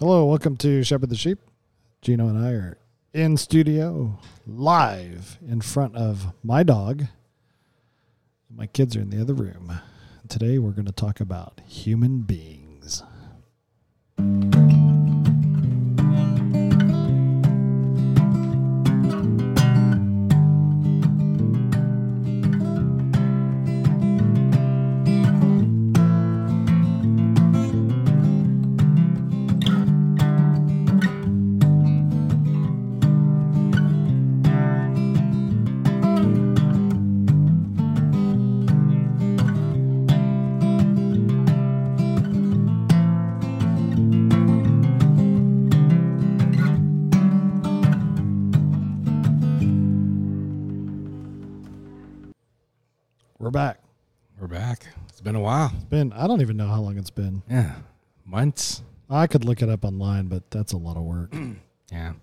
Hello, welcome to Shepherd the Sheep. Gino and I are in studio, live in front of my dog. My kids are in the other room. Today we're going to talk about human beings. I don't even know how long it's been. Yeah. Months. I could look it up online, but that's a lot of work. Yeah.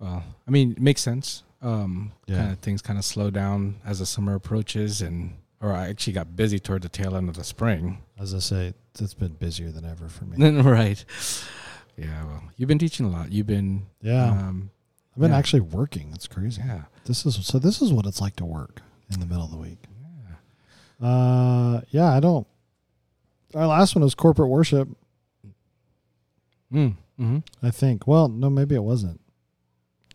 Well, I mean, it makes sense. Um, Yeah. kind of things kind of slow down as the summer approaches, and or I actually got busy toward the tail end of the spring. As I say, it's been busier than ever for me. right. Yeah. Well, you've been teaching a lot. You've been. Yeah. Um, I've been yeah. actually working. It's crazy. yeah. This is so. This is what it's like to work in the middle of the week. Uh, yeah. I don't. Our last one was corporate worship. Mm. Mm-hmm. I think. Well, no, maybe it wasn't.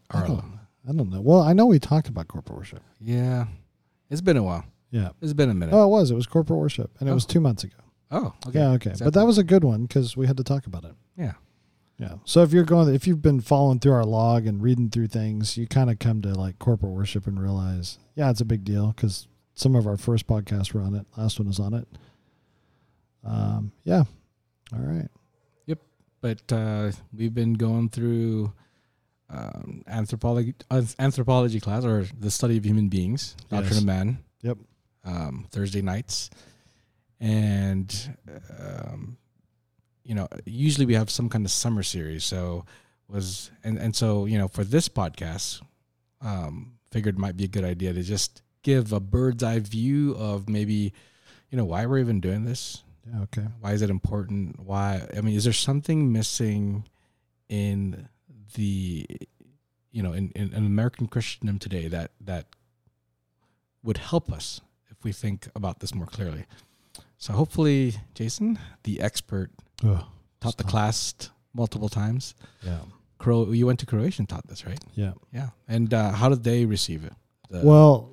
I don't, I don't know. Well, I know we talked about corporate worship. yeah. It's been a while. Yeah. It's been a minute. Oh, it was. It was corporate worship, and it was Oh. two months ago. Oh. Okay. Yeah. Okay. But that was a good one because we had to talk about it. Yeah. Yeah. So if you're going, if you've been following through our log and reading through things, you kind of come to like corporate worship and realize, yeah, it's a big deal because some of our first podcasts were on it. Last one was on it. Um, yeah. All right. Yep. But uh, we've been going through um, anthropology uh, anthropology class or the study of human beings, Doctrine Yes. of Man. Yep. Um, Thursday nights, and um, you know, usually we have some kind of summer series. So was and and so you know for this podcast, um, figured it might be a good idea to just give a bird's eye view of maybe you know why we're even doing this. Okay. why is it important why i mean is there something missing in the you know in, in, in american christendom today that that would help us if we think about this more clearly so hopefully jason the expert Ugh, taught the Stop. class multiple times yeah. Cro- you went to croatia and taught this right Yeah. yeah and uh, how did they receive it The- Well,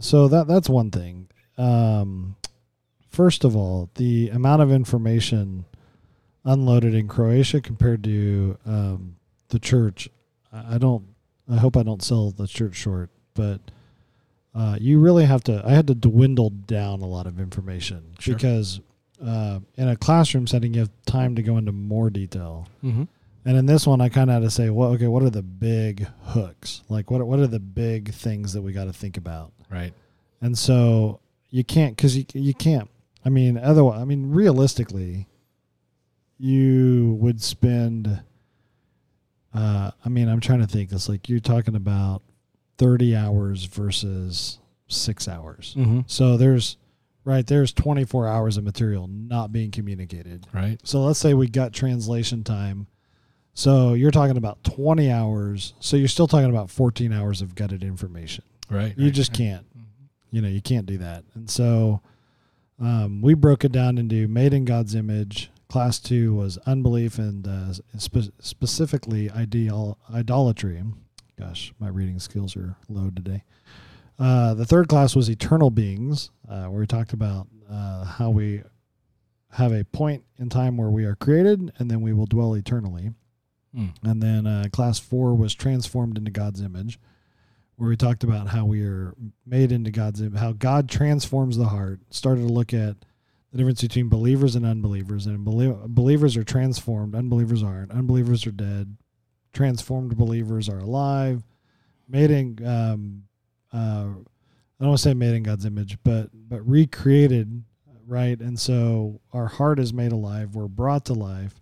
so that that's one thing. Um, first of all, the amount of information unloaded in Croatia compared to um, the church, I don't. I hope I don't sell the church short, but uh, you really have to. I had to dwindle down a lot of information Sure. because uh, in a classroom setting, you have time to go into more detail. Mhm. And in this one, I kind of had to say, well, okay, what are the big hooks? Like, what what are the big things that we got to think about? right And so you can't, because you you can't. I mean, otherwise, I mean, realistically, you would spend. Uh, I mean, I'm trying to think. It's like you're talking about thirty hours versus six hours. mm-hmm. So there's right there's 24 hours of material not being communicated. right So let's say we got translation time. So you're talking about 20 hours. So you're still talking about 14 hours of gutted information. right You right, just right. can't. Mhm. You know, you can't do that. And so um, we broke it down into made in God's image. Class two was unbelief and uh, spe- specifically ideal idolatry. Gosh, my reading skills are low today. Uh, the third class was eternal beings, uh, where we talked about uh, how we have a point in time where we are created and then we will dwell eternally. Mm. And then uh, class four was transformed into God's image, where we talked about how we are made into God's image, how God transforms the heart. Started to look at the difference between believers and unbelievers, and belie- believers are transformed, unbelievers aren't. Unbelievers are dead. Transformed believers are alive. Made in, um, uh, I don't want to say made in God's image, but but recreated, right? And so our heart is made alive. We're brought to life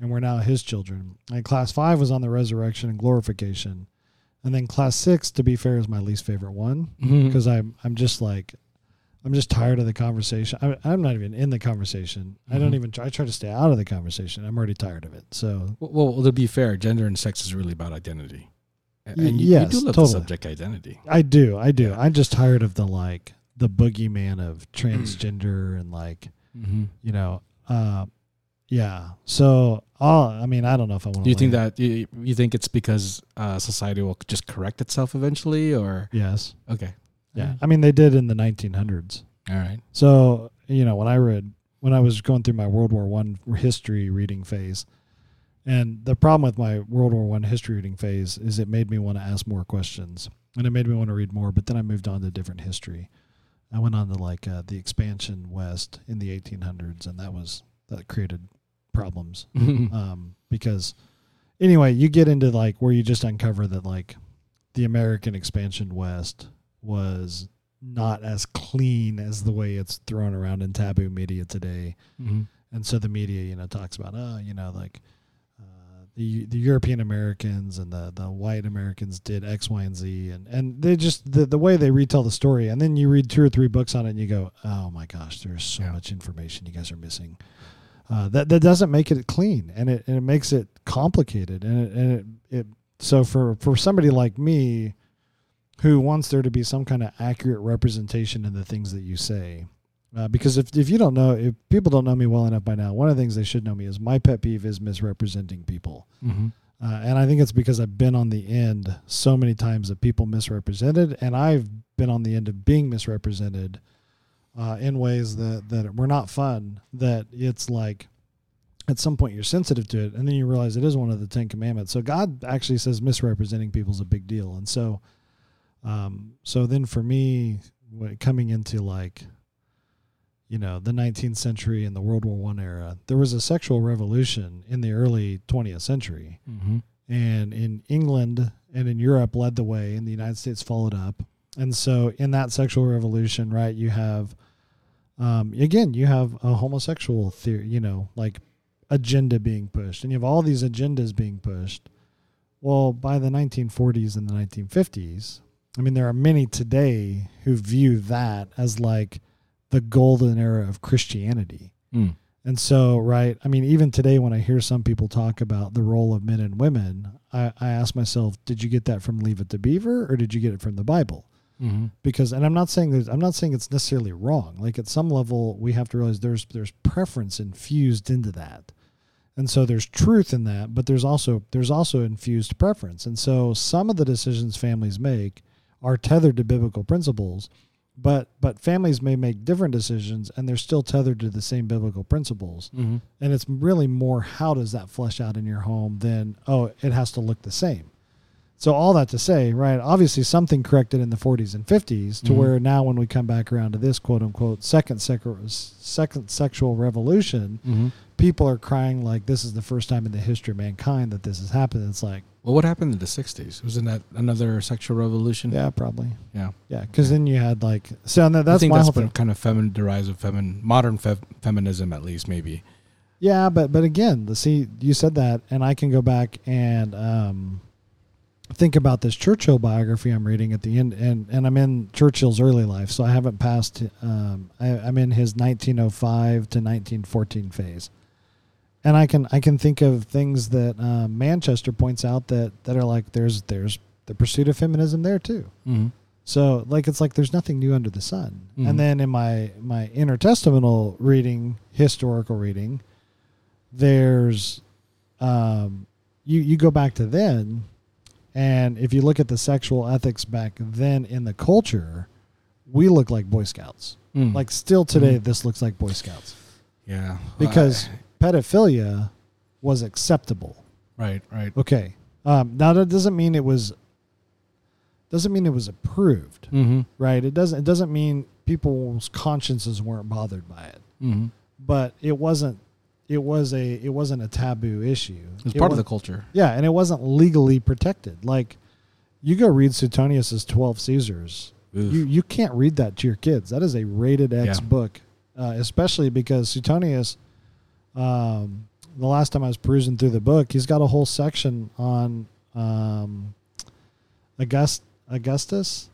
and we're now his children. And class five was on the resurrection and glorification. And then class six, to be fair, is my least favorite one Mhm. because I'm I'm just like I'm just tired of the conversation. I, I'm not even in the conversation. I don't Mhm. even try. I try to stay out of the conversation. I'm already tired of it. So Well, well, to be fair, gender and sex is really about identity. Y- And you, yes, you do love totally. the subject identity. I do. I do. Yeah. I'm just tired of the like the boogeyman of transgender and like Mm-hmm. you know, uh, yeah. So, uh, I mean, I don't know if I want. To. Do you think that you, you think it's because uh, society will just correct itself eventually, or Yes. okay, Yeah. I mean, they did in the 1900s. all right, So, you know, when I read, when I was going through my World War One history reading phase, and the problem with my World War One history reading phase is it made me want to ask more questions, and it made me want to read more. But then I moved on to different history. I went on to like uh, the expansion west in the 1800s, and that was that created problems um, because anyway, you get into like where you just uncover that like the American expansion west was not as clean as the way it's thrown around in taboo media today. mm-hmm. And so the media, you know, talks about, oh, you know, like uh, the the European Americans and the the white Americans did X, Y, and Z, and and they just the the way they retell the story, and then you read two or three books on it, and you go, oh my gosh, there's so Yeah. much information you guys are missing. Uh, that that doesn't make it clean, and it and it makes it complicated, and it and it, it so for for somebody like me, who wants there to be some kind of accurate representation in the things that you say, uh, because if if you don't know, if people don't know me well enough by now, one of the things they should know me is my pet peeve is misrepresenting people. Mm-hmm. Uh, and I think it's because I've been on the end so many times of people misrepresented, and I've been on the end of being misrepresented uh, in ways that, that were not fun. That it's like at some point you're sensitive to it, and then you realize it is one of the Ten Commandments. So God actually says misrepresenting people is a big deal, and so, um, so then for me, coming into like, you know, the 19th century and the World War One era, there was a sexual revolution in the early 20th century Mm-hmm. and in England and in Europe led the way, and the United States followed up. And so, in that sexual revolution, right, you have, um, again, you have a homosexual theory, you know, like agenda being pushed, and you have all these agendas being pushed. Well, by the 1940s and the 1950s, I mean, there are many today who view that as like the golden era of Christianity. Mm. And so, right, I mean, even today, when I hear some people talk about the role of men and women, I, I ask myself, did you get that from Leave It to Beaver or did you get it from the Bible? Mm-hmm. Because, and I'm not saying that I'm not saying it's necessarily wrong. Like at some level, we have to realize there's there's preference infused into that, and so there's truth in that, but there's also there's also infused preference. And so some of the decisions families make are tethered to biblical principles, but but families may make different decisions and they're still tethered to the same biblical principles Mm-hmm. and it's really more how does that flesh out in your home than oh it has to look the same so all that to say right obviously something corrected in the 40s and 50s to Mhm. where now when we come back around to this quote unquote second sec- second sexual revolution Mm-hmm. people are crying like this is the first time in the history of mankind that this has happened it's like Well, what happened in the '60s? Wasn't that another sexual revolution? yeah probably yeah. yeah because then you had like so that, I that's think my that's whole been thing kind of feminine, the rise of feminine, modern fe- feminism, at least maybe. Yeah, but but again, the see you said that, and I can go back and um, think about this Churchill biography I'm reading at the end, and and I'm in Churchill's early life, so I haven't passed. Um, I, I'm in his 1905 to 1914 phase, and I can I can think of things that um, Manchester points out that that are like there's there's the pursuit of feminism there too. Mm-hmm. So like it's like there's nothing new under the sun. Mhm. And then in my my intertestamental reading, historical reading, there's um you you go back to then and if you look at the sexual ethics back then in the culture, we look like boy scouts. Mm. Like still today Mhm. this looks like boy scouts yeah, because Uh, pedophilia was acceptable. right, right. Okay. Um now that doesn't mean it was doesn't mean it was approved Mm-hmm. right? It doesn't it doesn't mean people's consciences weren't bothered by it, Mm-hmm. but it wasn't it was a it wasn't a taboo issue. It's It part of the culture. yeah, and it wasn't legally protected. Like you go read Suetonius's Twelve Caesars, Oof. you you can't read that to your kids. That is a rated X Yeah. book, uh, especially because Suetonius. Um, the last time I was perusing through the book, he's got a whole section on um, August Augustus,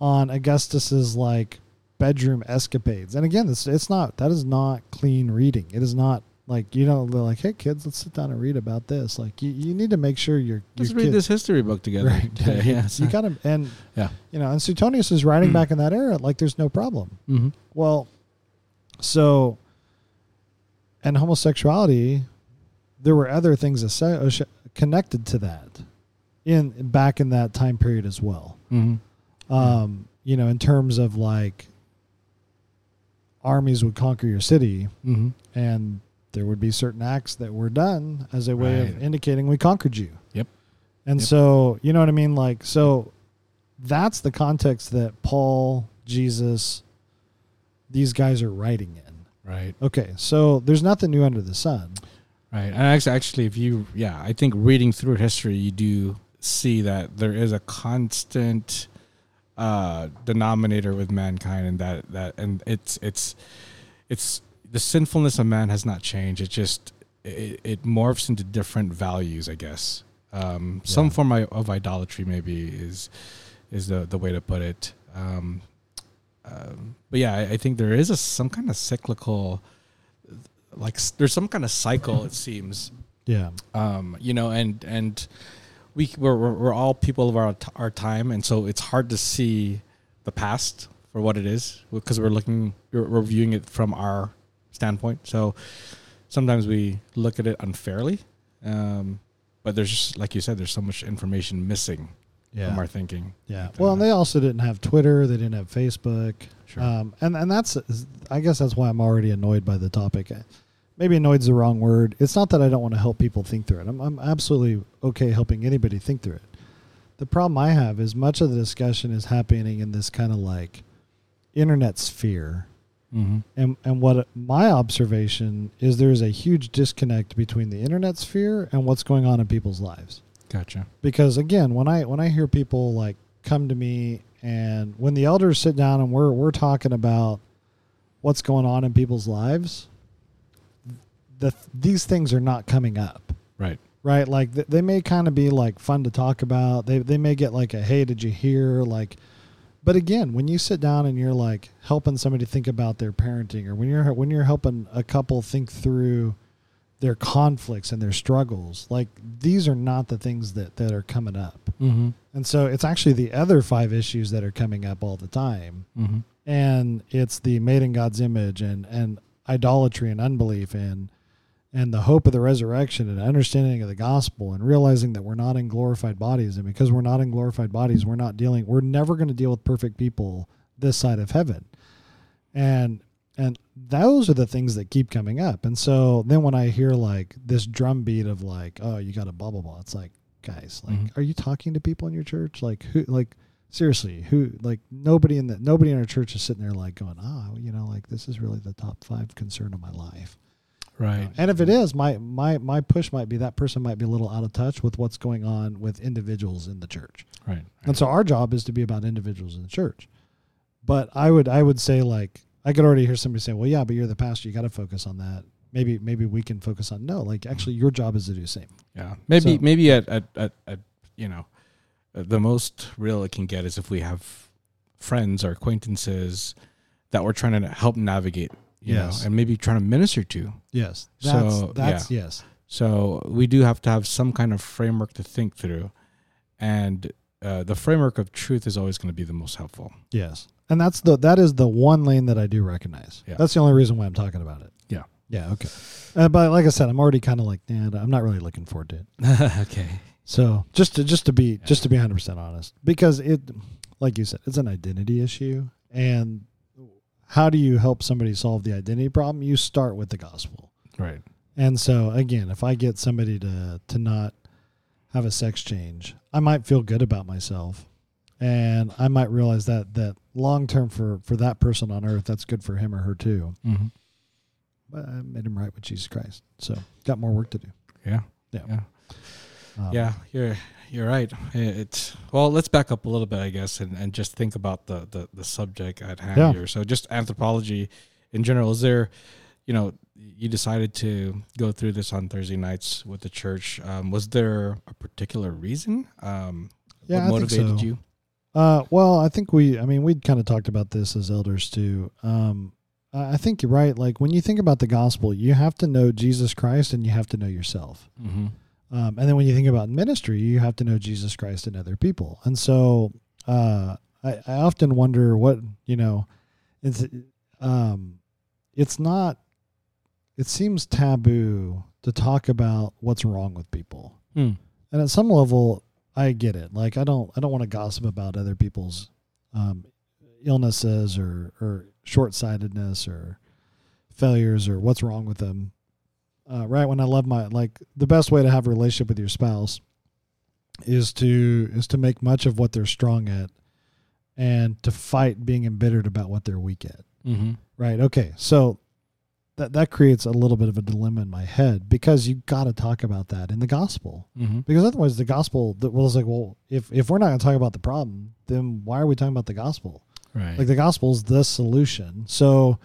on Augustus's like bedroom escapades. And again, this it's not that is not clean reading. It is not like you know they're like, hey kids, let's sit down and read about this. Like you, you need to make sure you're Let's your read kid- this history book together. Right. Yeah, yeah. you got to and Yeah. you know, and Suetonius is writing back in that era like there's no problem. mm-hmm. Well, so and homosexuality, there were other things connected to that in back in that time period as well. Mm-hmm. Um, you know, in terms of like armies would conquer your city Mm-hmm. and there would be certain acts that were done as a way of indicating we conquered you. Yep. And Yep. so, you know what I mean? Like, so that's the context that Paul, Jesus, these guys are writing in. Right. Okay, so there's nothing new under the sun. Right. And actually, actually, if you, yeah, I think reading through history, you do see that there is a constant uh, denominator with mankind, and that that and it's it's it's the sinfulness of man has not changed. It just it, it morphs into different values, I guess. Um, Some form of of idolatry, maybe is is the the way to put it. Um, um, but yeah, I, I think there is a some kind of cyclical, like there's some kind of cycle. It seems, Yeah. um, you know, and and we we're, we're we're all people of our our time, and so it's hard to see the past for what it is because we're looking we're, we're viewing it from our standpoint. So sometimes we look at it unfairly, um, but there's just like you said, there's so much information missing Yeah. from our thinking. Yeah. Like Well, and they also didn't have Twitter. They didn't have Facebook. Sure. Um, and and that's I guess that's why I'm already annoyed by the topic. Maybe annoyed's the wrong word. It's not that I don't want to help people think through it. I'm I'm absolutely okay helping anybody think through it. The problem I have is much of the discussion is happening in this kind of like internet sphere. mm-hmm. And and what my observation is there is a huge disconnect between the internet sphere and what's going on in people's lives Gotcha. because again when i when i hear people like come to me and when the elders sit down and we're we're talking about what's going on in people's lives the these things are not coming up Right. right like th- they may kind of be like fun to talk about they they may get like a hey did you hear like but again when you sit down and you're like helping somebody think about their parenting or when you're when you're helping a couple think through their conflicts and their struggles like these are not the things that that are coming up Mm-hmm. and so it's actually the other five issues that are coming up all the time Mm-hmm. and it's the made in God's image and and idolatry and unbelief and and the hope of the resurrection and understanding of the gospel and realizing that we're not in glorified bodies. And because we're not in glorified bodies we're not dealing we're never going to deal with perfect people this side of heaven. And and those are the things that keep coming up. And so then when i hear like this drumbeat of like oh you got a blah blah blah it's like guys like Mhm. are you talking to people in your church? Like who like seriously who like nobody in the nobody in our church is sitting there like going oh you know like this is really the top five concern of my life Right. and if it is my my my push might be that person might be a little out of touch with what's going on with individuals in the church. Right. and so our job is to be about individuals in the church. But i would i would say like i could already hear somebody say well yeah but you're the pastor. You got to focus on that. Maybe maybe we can focus on no like actually your job is to do the same. Yeah, maybe So- maybe at, at at at you know, uh, the most real it can get is if we have friends or acquaintances that we're trying to help navigate, you Yes. know, and maybe trying to minister to. yes that's So, that's yes So we do have to have some kind of framework to think through, and uh, the framework of truth is always going to be the most helpful. Yes. And that's the that is the one lane that I do recognize. Yeah. That's the only reason why I'm talking about it. Yeah. Yeah, okay. Uh, but like I said, I'm already kind of like, nah, I'm not really looking forward to it. okay. So just to just to be Yeah. just to be 100 percent honest, because it, like you said, it's an identity issue, and how do you help somebody solve the identity problem? You start with the gospel. Right. And so again, if I get somebody to to not have a sex change, I might feel good about myself. And I might realize that that long term for for that person on earth, that's good for him or her too. Mm-hmm. But I made him right with Jesus Christ. So got more work to do. Yeah. Yeah. Yeah. Um, yeah, you're you're right. It's well, let's back up a little bit, I guess, and, and just think about the, the the subject at hand Yeah. here. So, just anthropology in general. Is there, you know, you decided to go through this on Thursday nights with the church. Um, was there a particular reason? Um, Yeah, what I think motivated so. you? Uh, well, I think we, I mean, we'd kind of talked about this as elders too. Um, I I think you're right. Like when you think about the gospel, you have to know Jesus Christ and you have to know yourself. Mm-hmm. Um, and then when you think about ministry, you have to know Jesus Christ and other people. And so uh, I, I often wonder what, you know, it's, um, it's not, it seems taboo to talk about what's wrong with people. Hmm. And at some level, I get it. Like I don't, I don't want to gossip about other people's um, illnesses or or short sightedness or failures or what's wrong with them. Uh, right when I love my like the best way to have a relationship with your spouse is to is to make much of what they're strong at and to fight being embittered about what they're weak at. Mm-hmm. Right. Okay. So that that creates a little bit of a dilemma in my head because you got to talk about that in the gospel Mm-hmm. because otherwise the gospel that well it's like well if if we're not going to talk about the problem then why are we talking about the gospel Right. like the gospel is the solution so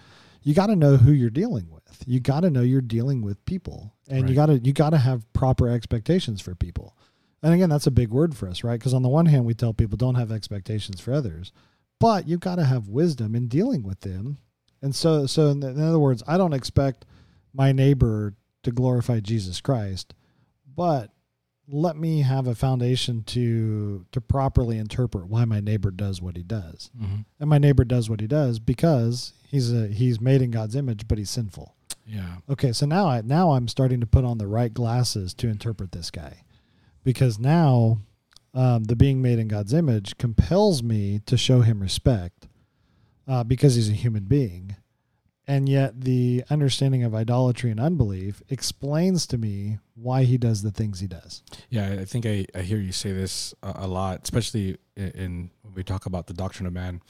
you got to know who you're dealing with you got to know you're dealing with people and you got to you got to have proper expectations for people. And again that's a big word for us right? Because on the one hand we tell people don't have expectations for others but you've got to have wisdom in dealing with them. And so so in, in other words i don't expect my neighbor to glorify jesus christ but let me have a foundation to to properly interpret why my neighbor does what he does. Mm-hmm. and my neighbor does what he does because he's a he's made in God's image, but he's sinful. Yeah. Okay, so now I now I'm starting to put on the right glasses to interpret this guy, because now um, the being made in God's image compels me to show him respect, uh, because he's a human being, and yet the understanding of idolatry and unbelief explains to me why he does the things he does. Yeah, I think I, I hear you say this a, a lot, especially in, in when we talk about the doctrine of man.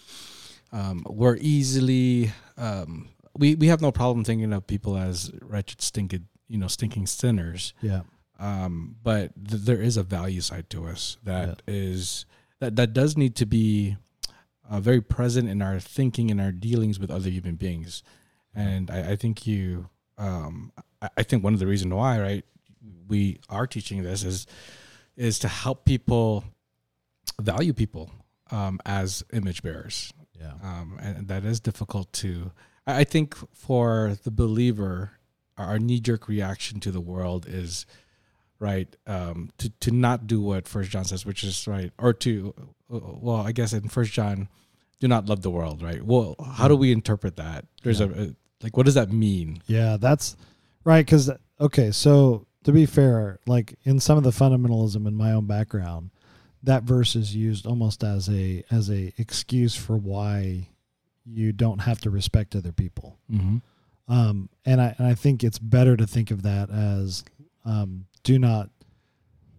Um, we're easily um, we we have no problem thinking of people as wretched, stinking, you know, stinking sinners. Yeah, Um, but th- there is a value side to us that is that that does need to be uh, very present in our thinking and our dealings with other human beings. And I, I think you, um, I, I think one of the reasons why, right, we are teaching this is is to help people value people um, as image bearers yeah, um, and that is difficult to. I think for the believer, our knee jerk reaction to the world is right um, to to not do what First John says, which is right, or to well, I guess in First John, do not love the world, right? Well, how do we interpret that? There's a, a like, what does that mean? Yeah, that's right. Because okay, so to be fair, like in some of the fundamentalism in my own background, that verse is used almost as a as a excuse for why you don't have to respect other people. Mm-hmm. Um, and I and I think it's better to think of that as um, do not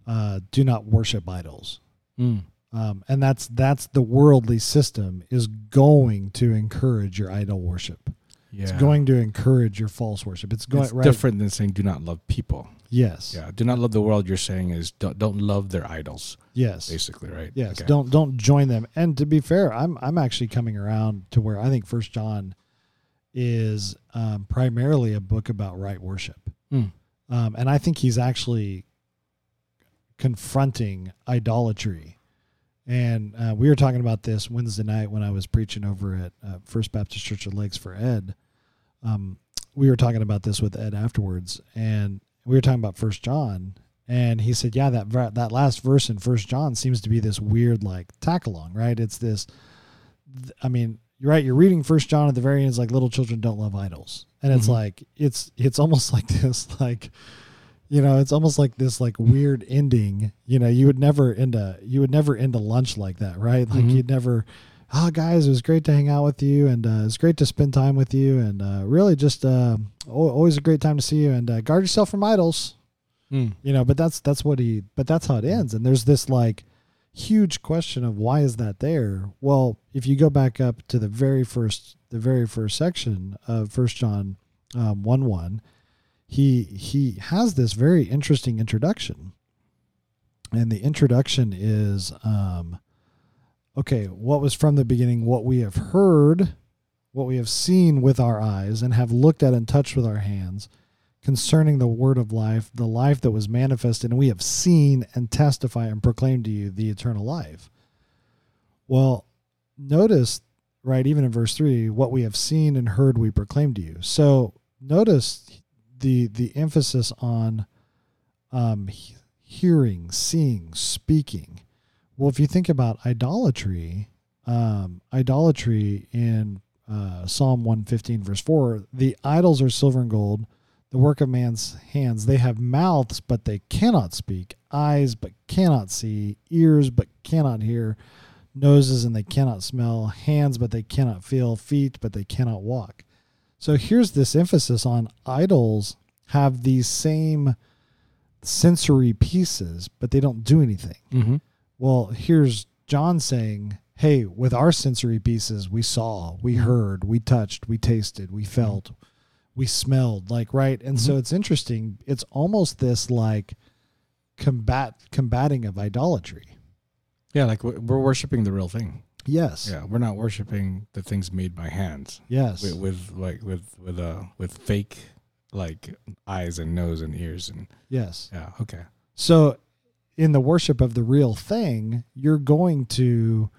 uh, do not worship idols. Mm. Um, and that's that's the worldly system is going to encourage your idol worship. Yeah, It's going to encourage your false worship. It's going It's right. different than saying do not love people. Yes. Yeah, do not love the world. You're saying is don't don't love their idols, Yes. basically, right? Yes. Okay. Don't don't join them. And to be fair, I'm I'm actually coming around to where I think First John is um, primarily a book about right worship, Mm. um, and I think he's actually confronting idolatry. And uh, we were talking about this Wednesday night when I was preaching over at uh, First Baptist Church of Lakes for Ed. Um, we were talking about this with Ed afterwards, and we were talking about First John, and he said, "Yeah, that that last verse in First John seems to be this weird like tag along, right? It's this. I mean, you're right. You're reading First John at the very end. It's like little children don't love idols, and it's Mhm. like it's it's almost like this like." You know, it's almost like this like weird ending. You know, you would never end a you would never end a lunch like that, right? Like Mhm. you'd never oh guys it was great to hang out with you and uh, it's great to spend time with you and uh, really just uh, al- always a great time to see you and uh, guard yourself from idols. Mm. you know but that's that's what he but that's how it ends and there's this like huge question of why is that there? Well if you go back up to the very first the very first section of first john um, 1 1 he he has this very interesting introduction. And the introduction is um okay what was from the beginning what we have heard what we have seen with our eyes and have looked at and touched with our hands concerning the word of life the life that was manifested and we have seen and testify and proclaim to you the eternal life Well, notice, right, even in verse 3, what we have seen and heard we proclaim to you. So notice the the emphasis on um, hearing, seeing, speaking. Well, if you think about idolatry, um, idolatry in uh, Psalm 115, verse 4, the idols are silver and gold, the work of man's hands. They have mouths, but they cannot speak, eyes, but cannot see, ears, but cannot hear, noses, and they cannot smell, hands, but they cannot feel, feet, but they cannot walk. So here's this emphasis on idols have these same sensory pieces, but they don't do anything. Mm-hmm. Well, here's John saying, Hey, with our sensory pieces, we saw, we mm-hmm. heard, we touched, we tasted, we mm-hmm. felt, we smelled, like, right? And so mm-hmm. it's interesting. It's almost this like combat combating of idolatry. Yeah, like we're we're worshiping the real thing. Yes. Yeah, we're not worshiping the things made by hands Yes. with, with like with with uh with fake like eyes and nose and ears and Yes. yeah. Okay. So in the worship of the real thing, you're going to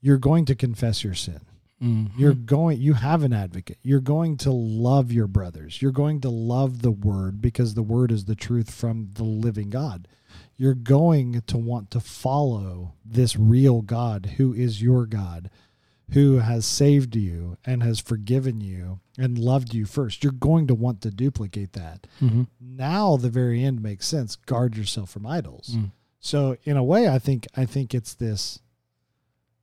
you're going to confess your sin. Mm-hmm. You're going you have an advocate. You're going to love your brothers. You're going to love the word because the word is the truth from the living God. You're going to want to follow this real God who is your God, who has saved you and has forgiven you and loved you first. You're going to want to duplicate that. Mm-hmm. Now the very end makes sense. Guard yourself from idols. Mm. So in a way, I think I think it's this,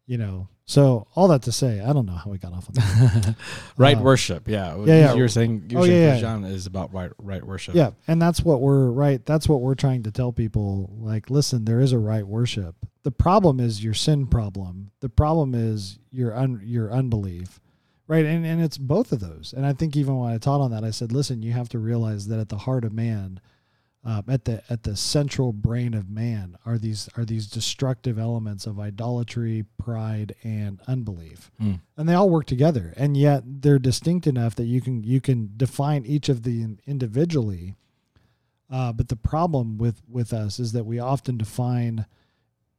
you know. So all that to say, I don't know how we got off on that. right Uh, worship. Yeah. yeah, yeah. You were saying you were Oh, saying yeah, yeah. Is about right right worship. yeah, and that's what we're right. That's what we're trying to tell people. Like, listen, there is a right worship. The problem is your sin problem. The problem is your un, your unbelief, right? And and it's both of those. And I think even when I taught on that, I said, listen, you have to realize that at the heart of man, um, at the at the central brain of man, are these are these destructive elements of idolatry, pride, and unbelief. Mm. and they all work together and yet they're distinct enough that you can you can define each of them individually uh, but the problem with with us is that we often define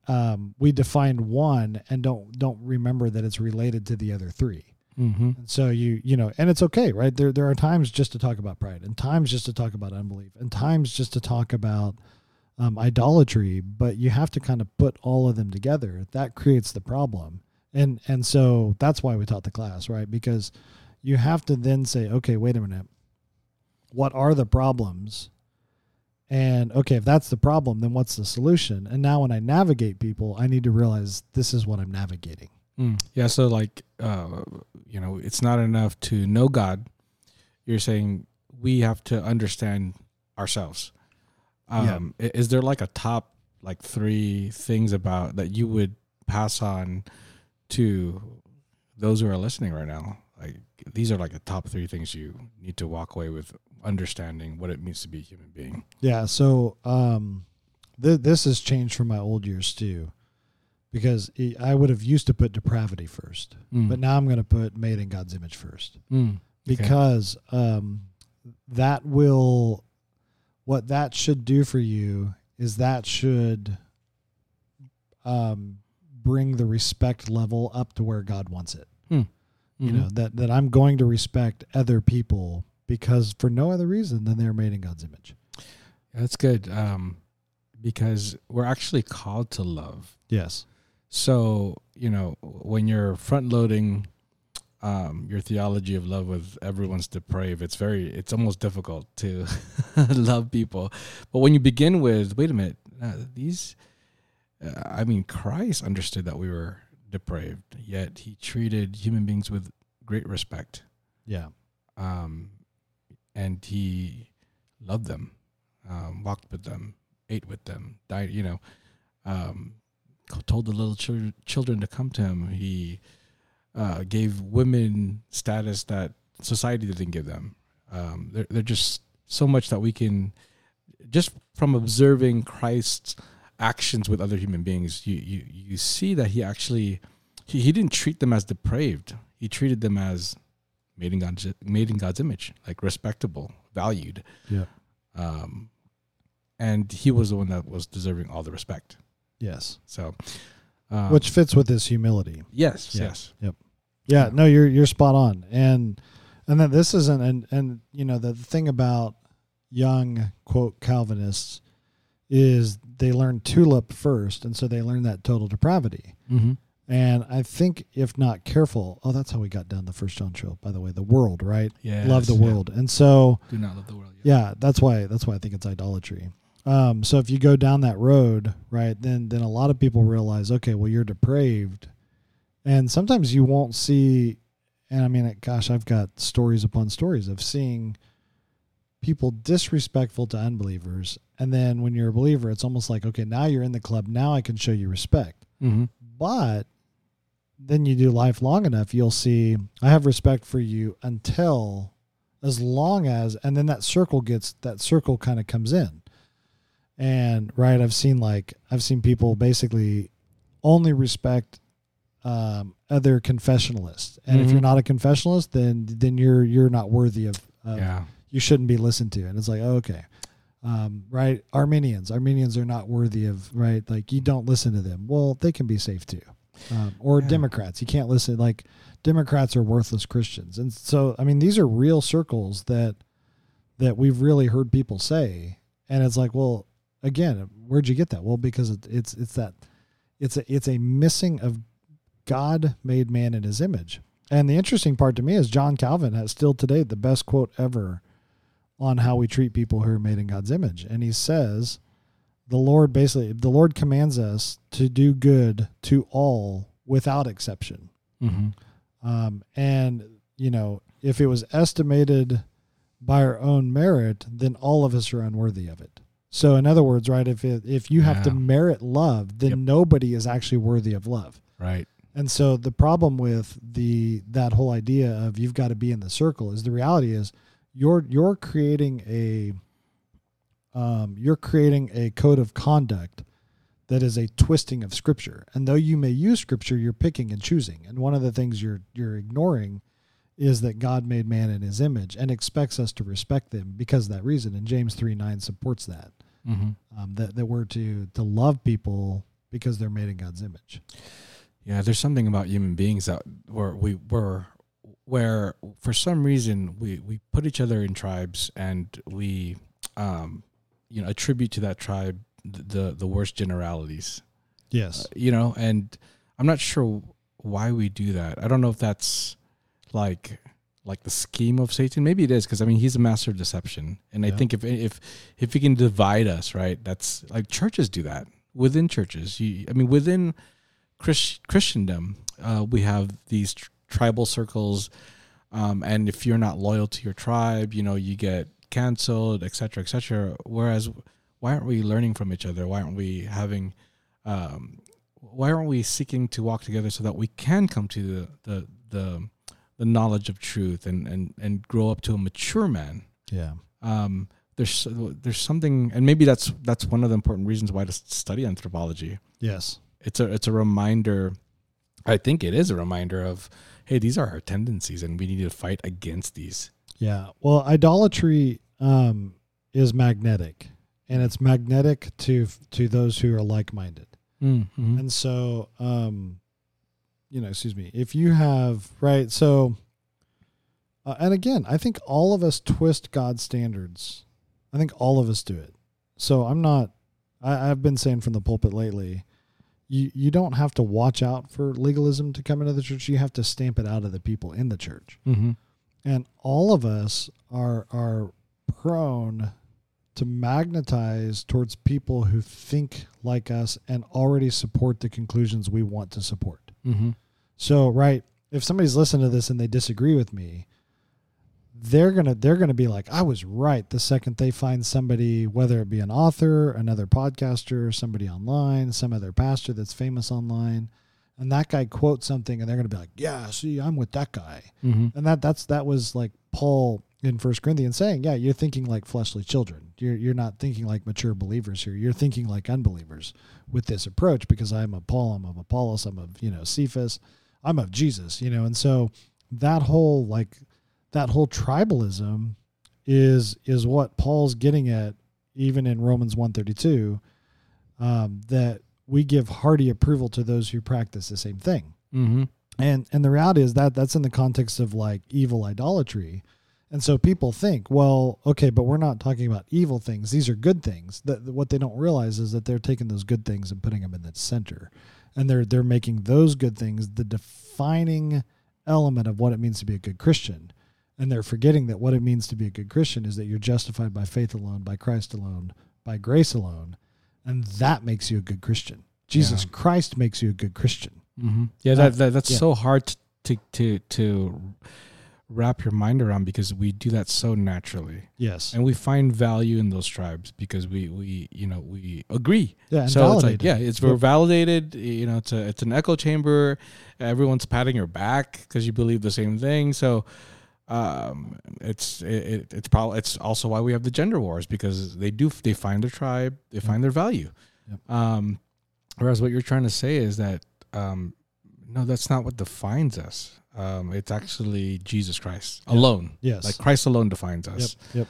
um, we define one and don't don't remember that it's related to the other three Mm-hmm. and so you you know and it's okay right? There there are times just to talk about pride and times just to talk about unbelief and times just to talk about um, idolatry but you have to kind of put all of them together. That creates the problem. And and so that's why we taught the class right? Because you have to then say okay wait a minute. What are the problems? And okay if that's the problem then what's the solution? And now when i navigate people i need to realize this is what i'm navigating Mm. Yeah, so like uh you know, it's not enough to know God. You're saying we have to understand ourselves. Yeah. Um i- is there like a top like 3 things about that you would pass on to those who are listening right now? Like these are like the top 3 things you need to walk away with understanding what it means to be a human being. Yeah. So um, th- this has changed from my old years too, because I would have used to put depravity first, Mm. but now I'm going to put made in God's image first Mm. Okay. because um, that will what that should do for you is that should um, bring the respect level up to where God wants it. You Mhm. know that that I'm going to respect other people because for no other reason than they're made in God's image. That's good. Um because we're actually called to love. Yes. So, you know, when you're front loading um, your theology of love with everyone's depraved, it's very, it's almost difficult to love people. But when you begin with, wait a minute, uh, these, uh, I mean, Christ understood that we were depraved, yet he treated human beings with great respect. Yeah. Um, and he loved them, um, walked with them, ate with them, died, you know, um, told the little children, children to come to him. He uh, gave women status that society didn't give them. Um, they're, they're just so much that we can, just from observing Christ's actions with other human beings, you, you, you see that he actually, he, he didn't treat them as depraved. He treated them as made in God's, made in God's image, like respectable, valued. Yeah. Um, and he was the one that was deserving all the respect. Yes. So, Um, which fits with his humility. yes, Yeah. yes, Yeah, Yeah. no, you're you're spot on, and and then this isn't, and and you know the, thing about young quote Calvinists is they learn tulip first, and so they learn that total depravity. mm-hmm. And I think if not careful, oh, that's how we got down the first John trail. By the way, the world, right? yeah, Love the world, and so Do not love the world. yeah, that's why that's why I think it's idolatry. Um, so if you go down that road, right, then then a lot of people realize, okay, well you're depraved, and sometimes you won't see. And I mean, gosh, I've got stories upon stories of seeing people disrespectful to unbelievers, and then when you're a believer, it's almost like, okay, now you're in the club, now I can show you respect. Mm-hmm. But then you do life long enough, you'll see I have respect for you until as long as and then that circle gets that circle kind of comes in. And right, I've seen like I've seen people basically only respect um, other confessionalists. And if Mhm. you're not a confessionalist, then then you're you're not worthy of, of yeah, you shouldn't be listened to. And it's like, oh, okay. Um, right. Arminians, Arminians are not worthy of, right. Like you don't listen to them. Well, they can be safe too. Um, or Yeah. Democrats, you can't listen. Like Democrats are worthless Christians. And so, I mean, these are real circles that, that we've really heard people say. And it's like, well, again, where'd you get that? Well, because it, it's, it's that it's a, it's a missing of God made man in his image. And the interesting part to me is John Calvin has still today the best quote ever on how we treat people who are made in God's image. And he says, the Lord basically, the Lord commands us to do good to all without exception. mm-hmm. Um, and, you know, if it was estimated by our own merit, then all of us are unworthy of it. So, in other words, right, if it, if you have to merit love, then Yep. nobody is actually worthy of love. right. And so the problem with the that whole idea of you've got to be in the circle is the reality is you're you're creating a um, you're creating a code of conduct that is a twisting of scripture. And though you may use scripture, you're picking and choosing. And one of the things you're you're ignoring is that God made man in his image and expects us to respect them because of that reason. And James 3 9 supports that. Mm-hmm. Um, that, that we're to to love people because they're made in God's image. Yeah, there's something about human beings that where we were where for some reason we we put each other in tribes and we um you know attribute to that tribe the the worst generalities. Yes. Uh, you know, and I'm not sure why we do that. I don't know if that's like like the scheme of Satan. Maybe it is because I mean he's a master of deception, and I think if if if he can divide us, right? That's like churches do that within churches. You, I mean, within Chris, Christendom, uh, we have these tr- tribal circles, um, and if you're not loyal to your tribe, you know you get canceled, etc., cetera, etc. Cetera. Whereas, why aren't we learning from each other? Why aren't we having um, why aren't we seeking to walk together so that we can come to the the the, the knowledge of truth and, and and grow up to a mature man Yeah. um, there's there's something and maybe that's that's one of the important reasons why to study anthropology Yes. it's a it's a reminder i think it is a reminder of hey these are our tendencies and we need to fight against these Yeah. Well, idolatry um, is magnetic, and it's magnetic to to those who are like minded. mm-hmm. And so, um, you know, excuse me, if you have right, so, uh, and again, I think all of us twist God's standards. I think all of us do it. So I'm not. I, I've been saying from the pulpit lately. You, you don't have to watch out for legalism to come into the church. You have to stamp it out of the people in the church. Mm-hmm. and all of us are are prone to magnetize towards people who think like us and already support the conclusions we want to support. Mm-hmm. So, right, if somebody's listening to this and they disagree with me, they're going to they're going to be like, "I was right." The second they find somebody whether it be an author, another podcaster, somebody online, some other pastor that's famous online, and that guy quotes something and they're going to be like, "Yeah, see, I'm with that guy." Mm-hmm. and that that's that was like Paul in First Corinthians saying, yeah, you're thinking like fleshly children. You're you're not thinking like mature believers here. You're thinking like unbelievers with this approach because I'm of Paul, I'm of Apollos, I'm of you know Cephas, I'm of Jesus. You know, and so that whole like that whole tribalism is is what Paul's getting at even in Romans 132 um, that we give hearty approval to those who practice the same thing. Mm-hmm. And and the reality is that that's in the context of like evil idolatry. And so people think, well, okay, but we're not talking about evil things. These are good things. That what they don't realize is that they're taking those good things and putting them in the center. And they're they're making those good things the defining element of what it means to be a good Christian. And they're forgetting that what it means to be a good Christian is that you're justified by faith alone, by Christ alone, by grace alone. And that makes you a good Christian. Jesus Yeah. Christ makes you a good Christian. Mm-hmm. Yeah, Uh, that, that that's yeah. so hard to to to wrap your mind around because we do that so naturally, Yes. and we find value in those tribes because we we you know we agree. Yeah. So it's like validated. yeah, it's we're validated. You know, it's a it's an echo chamber. Everyone's patting your back because you believe the same thing. So. Um, it's it, it it's probably it's also why we have the gender wars because they do they find their tribe, they find their value. Yep. Um, whereas what you're trying to say is that um, no, that's not what defines us. Um, it's actually Jesus Christ alone. Yes. Like Christ alone defines us. Yep.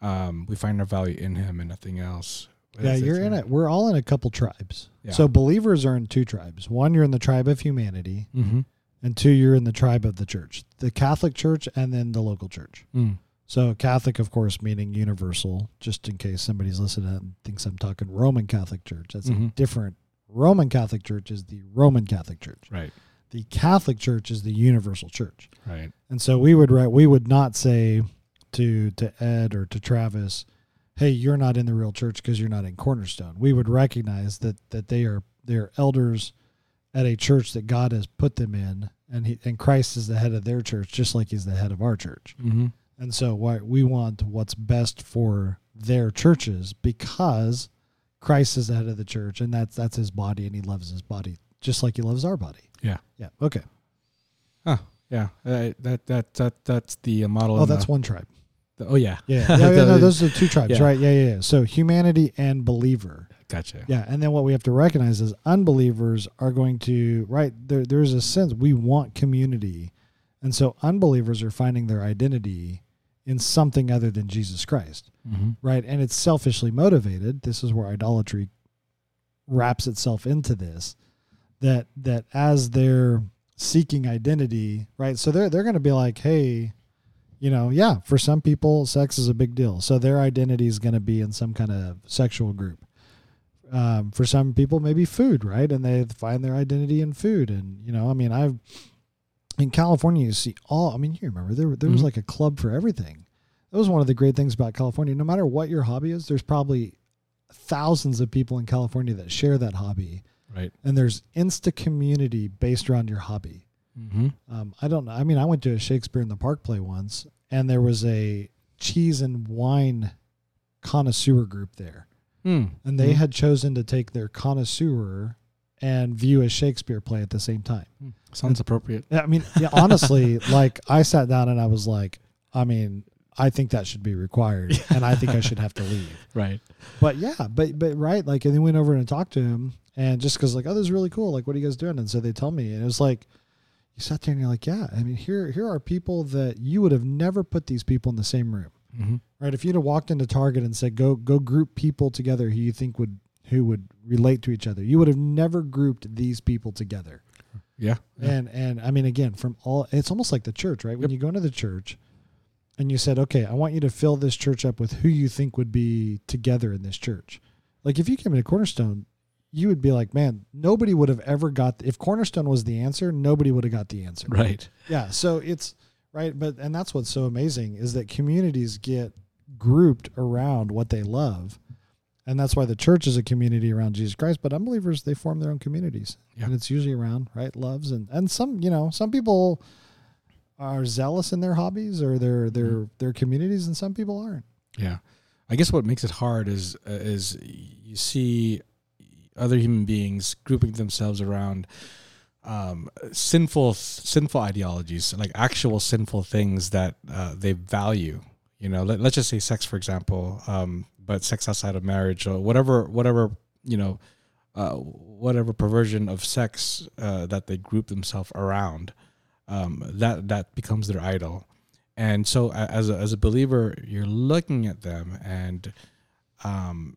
Um, we find our value in Him and nothing else. Yeah, you're in it. We're all in a couple tribes. Yeah. So believers are in two tribes. One, you're in the tribe of humanity, mhm. and two, you're in the tribe of the church, the Catholic Church, and then the local church. Mm. So Catholic, of course, meaning universal. Just in case somebody's listening and thinks I'm talking Roman Catholic Church, that's a Mhm. different. Roman Catholic Church is the Roman Catholic Church. Right. The Catholic Church is the universal church. Right. And so we would write, we would not say to to Ed or to Travis, "Hey, you're not in the real church because you're not in Cornerstone." We would recognize that that they are they are elders at a church that God has put them in, and he and Christ is the head of their church, just like He's the head of our church. Mm-hmm. And so why we want what's best for their churches because Christ is the head of the church, and that's that's His body, and He loves His body just like He loves our body. Yeah. Yeah. Okay. Yeah. Uh, that that that that's the uh, model. Oh, that's the- one tribe. the- oh yeah. Yeah, yeah, yeah no, those are two tribes, Yeah. right? Yeah, yeah, yeah. So humanity and believer. Gotcha. Yeah, and then what we have to recognize is unbelievers are going to right there. There's a sense we want community, and so unbelievers are finding their identity in something other than Jesus Christ, Mm-hmm. right? And it's selfishly motivated. This is where idolatry wraps itself into this. That that as they're seeking identity, right? So they're they're going to be like, hey, you know, yeah, for some people, sex is a big deal. So their identity is going to be in some kind of sexual group. Um, for some people, maybe food, right? And they find their identity in food. And, you know, I mean, I've, in California, you see all, I mean, you remember there, there was Mhm. like a club for everything. That was one of the great things about California. No matter what your hobby is, there's probably thousands of people in California that share that hobby. Right. And there's insta community based around your hobby. Mm-hmm. Um, I don't know. I mean, I went to a Shakespeare in the Park play once, and there was a cheese and wine connoisseur group there, Mm. and they Mhm. had chosen to take their connoisseur and view a Shakespeare play at the same time. sounds appropriate. Yeah, I mean, yeah, honestly, like I sat down and I was like, I mean, I think that should be required, and I think I should have to leave. Right. But yeah, but but right, like, and then went over and talked to him, and just because like, oh, this is really cool. Like, what are you guys doing? And so they tell me, and it was like, you sat there and you're like, yeah, I mean, here here are people that you would have never put these people in the same room, Mm-hmm. right? If you'd have walked into Target and said, go go group people together who you think would who would relate to each other, you would have never grouped these people together. Yeah. yeah. And and I mean, again, from all, it's almost like the church, right? When Yep. you go into the church. And you said, okay, I want you to fill this church up with who you think would be together in this church. Like if you came into Cornerstone, you would be like, man, nobody would have ever got if Cornerstone was the answer, nobody would have got the answer. Right. Yeah. So it's right, but and that's what's so amazing is that communities get grouped around what they love. And that's why the church is a community around Jesus Christ, but unbelievers they form their own communities. Yeah. And it's usually around, right, loves and and some, you know, some people are zealous in their hobbies or their their Mm-hmm. their communities and some people aren't. Yeah, I guess what makes it hard is uh, is you see other human beings grouping themselves around um, sinful sinful ideologies, like actual sinful things that uh, they value. You know, let, let's just say sex, for example, um, but sex outside of marriage or whatever, whatever you know, uh, whatever perversion of sex uh, that they group themselves around. Um, that that becomes their idol and so as a, as a believer you're looking at them and um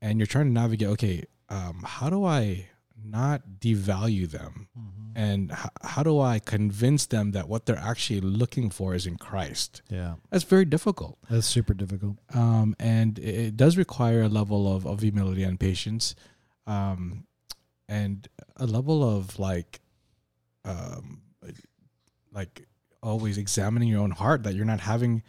and you're trying to navigate okay um, how do I not devalue them, and h- how do I convince them that what they're actually looking for is in Christ? Yeah, That's very difficult, that's super difficult. um, and it, it does require a level of, of humility and patience, um, and a level of like, um, like always examining your own heart that you're not having,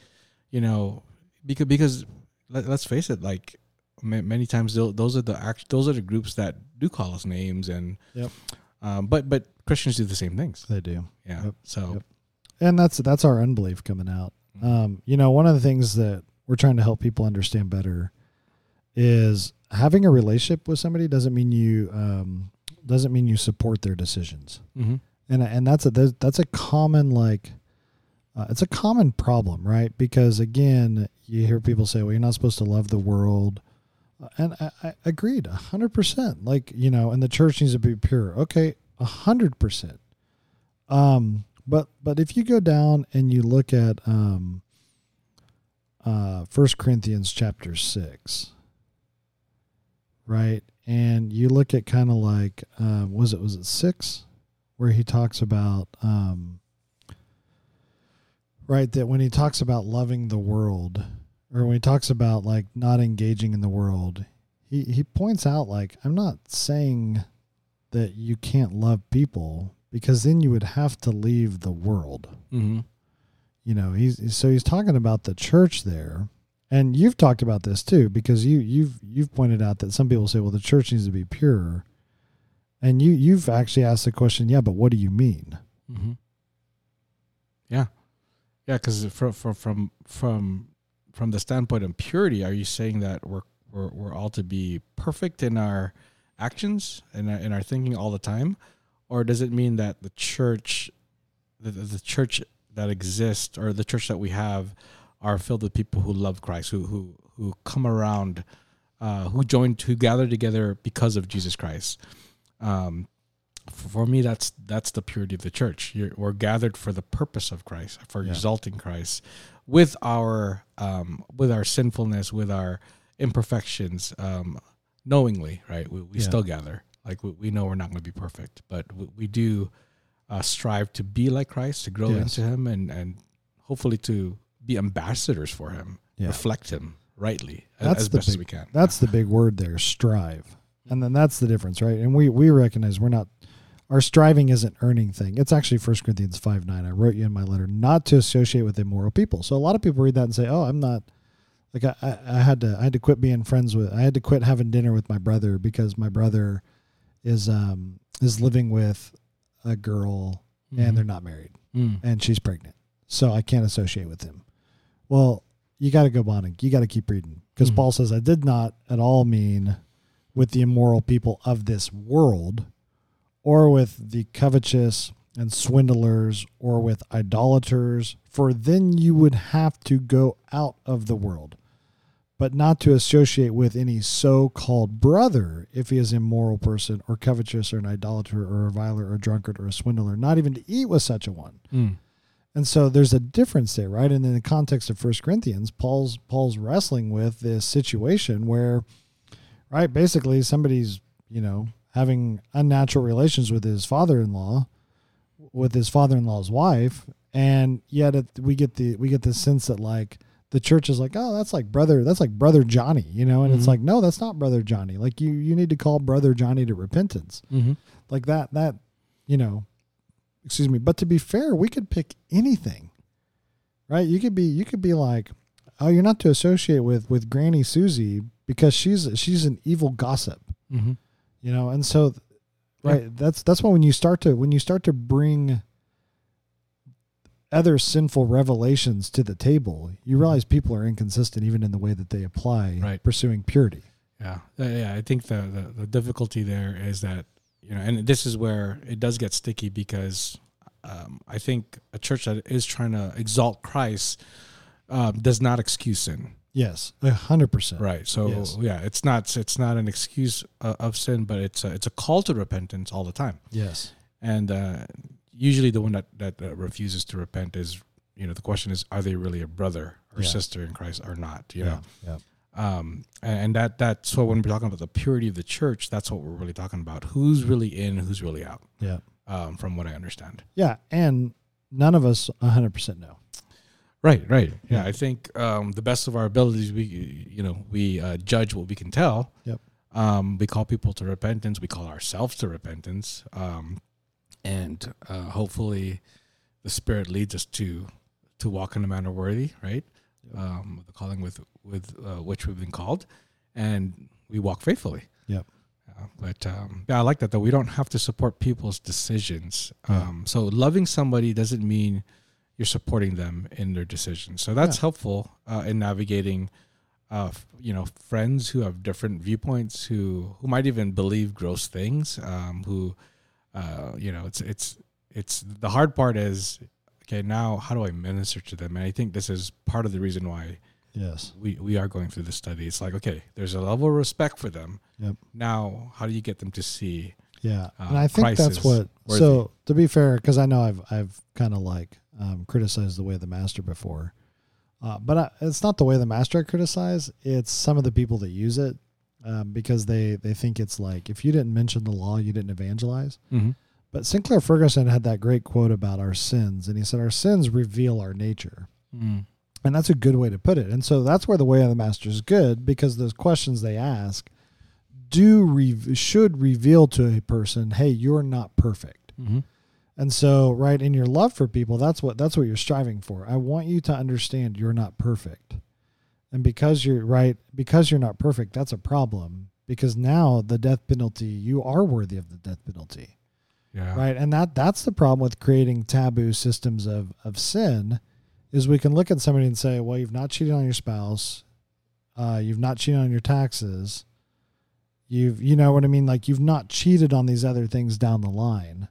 you know, because because let, let's face it, like many times those are the act those are the groups that do call us names and Yep. um, but but Christians do the same things. They do, Yeah. Yep. So Yep. and that's that's our unbelief coming out. Mhm. Um, you know, one of the things that we're trying to help people understand better is having a relationship with somebody doesn't mean you um, doesn't mean you support their decisions. mhm. and and that's a that's- a common like uh, it's a common problem right because again you hear people say well you're not supposed to love the world and I, I agreed a hundred percent. Like you know and the church needs to be pure. Okay a hundred percent. Um but but if you go down and you look at um uh first corinthians chapter six right? And you look at kind of like uh, was it was it six? Where he talks about um, right that when he talks about loving the world or when he talks about like not engaging in the world he he points out like i'm not saying that you can't love people because then you would have to leave the world Mhm. you know he's so he's talking about the church there and you've talked about this too because you you've you've pointed out that some people say well the church needs to be pure and you you've actually asked the question yeah but what do you mean Mm-hmm. Yeah, yeah. Because from from from from from the standpoint of purity, are you saying that we're we're we're all to be perfect in our actions and our, in our thinking all the time, or does it mean that the church, the the church that exists or the church that we have, are filled with people who love Christ, who who who come around, uh, who join, who gather together because of Jesus Christ. Um, for me that's that's the purity of the church You're, we're gathered for the purpose of christ for Yeah. exalting christ with our um with our sinfulness with our imperfections um knowingly right we, we Yeah. still gather like we, we know we're not going to be perfect but we, we do uh, strive to be like christ to grow Yes. into him and and hopefully to be ambassadors for him Yeah. reflect him rightly That's as the best as big- we can that's the big word there strive and then that's the difference right and we we recognize we're not our striving isn't earning thing it's actually 1 corinthians 5 9 i wrote you in my letter not to associate with immoral people so a lot of people read that and say oh i'm not like I, I, I had to i had to quit being friends with i had to quit having dinner with my brother because my brother is um is living with a girl Mhm. and they're not married Mm. and she's pregnant. So I can't associate with him. Well, you got to go on and you got to keep reading because Mhm. Paul says, I did not at all mean with the immoral people of this world or with the covetous and swindlers or with idolaters, for then you would have to go out of the world, but not to associate with any so called brother if he is an immoral person or covetous or an idolater or a reviler or a drunkard or a swindler, not even to eat with such a one. Mm. And so there's a difference there, right? And in the context of First Corinthians, Paul's Paul's wrestling with this situation where, right, basically somebody's, you know, having unnatural relations with his father-in-law, with his father-in-law's wife, and yet it, we get the we get the sense that like the church is like, oh, that's like brother, that's like brother Johnny, you know, and it's Mhm. like, no, that's not brother Johnny. Like you you need to call brother Johnny to repentance Mm-hmm. like that that you know excuse me but to be fair we could pick anything right you could be you could be like oh you're not to associate with with granny susie because she's she's an evil gossip Mm-hmm. You know and so Yeah. right that's that's why when you start to when you start to bring other sinful revelations to the table you realize people are inconsistent even in the way that they apply Right. pursuing purity Yeah, Uh, yeah. I think the, the the difficulty there is that you know, and this is where it does get sticky because um, I think a church that is trying to exalt Christ um, does not excuse sin, yes a hundred percent right? So Yes. yeah, it's not it's not an excuse uh, of sin, but it's a, it's a call to repentance all the time. yes And uh, usually, the one that that uh, refuses to repent is you know the question is, are they really a brother or Yeah. sister in Christ or not? You know. yeah Um, and that that's what when we're talking about the purity of the church, that's what we're really talking about. Who's really in, who's really out. Yeah. Um, from what I understand. Yeah, and none of us 100% know. Right, right. Yeah, I think um, the best of our abilities, we you know we uh, judge what we can tell. Yep. Um, we call people to repentance. We call ourselves to repentance, um, and uh, hopefully, the Spirit leads us to to walk in a manner worthy, right? Um, the calling with with uh, which we've been called, and we walk faithfully. Yep. But um, yeah, I like that though. We don't have to support people's decisions. Yeah. Um, so loving somebody doesn't mean you're supporting them in their decisions. So that's Yeah. helpful uh, in navigating, uh, f- you know, friends who have different viewpoints, who who might even believe gross things. Um, who, uh, you know, it's it's it's the hard part is okay. Now, how do I minister to them? And I think this is part of the reason why Yes. we we are going through this study. It's like okay, there's a level of respect for them. Yep. Now, how do you get them to see? Yeah, uh, and I think that's what. worthy. So to be fair, because I know I've I've kind of like um, criticized the way of the master before, uh, but I, it's not the way of the master I criticize. It's some of the people that use it um, because they they think it's like if you didn't mention the law, you didn't evangelize. Mm-hmm. But Sinclair Ferguson had that great quote about our sins, and he said our sins reveal our nature. Mm. And that's a good way to put it. And so that's where the way of the master is good because those questions they ask do re- should reveal to a person, hey, you're not perfect. Mm-hmm. And so, right in your love for people, that's what that's what you're striving for. I want you to understand you're not perfect. And because you're right, because you're not perfect, that's a problem. Because now the death penalty, you are worthy of the death penalty Yeah. right and that that's the problem with creating taboo systems of of sin is we can look at somebody and say well you've not cheated on your spouse uh, you've not cheated on your taxes you've you know what i mean like you've not cheated on these other things down the line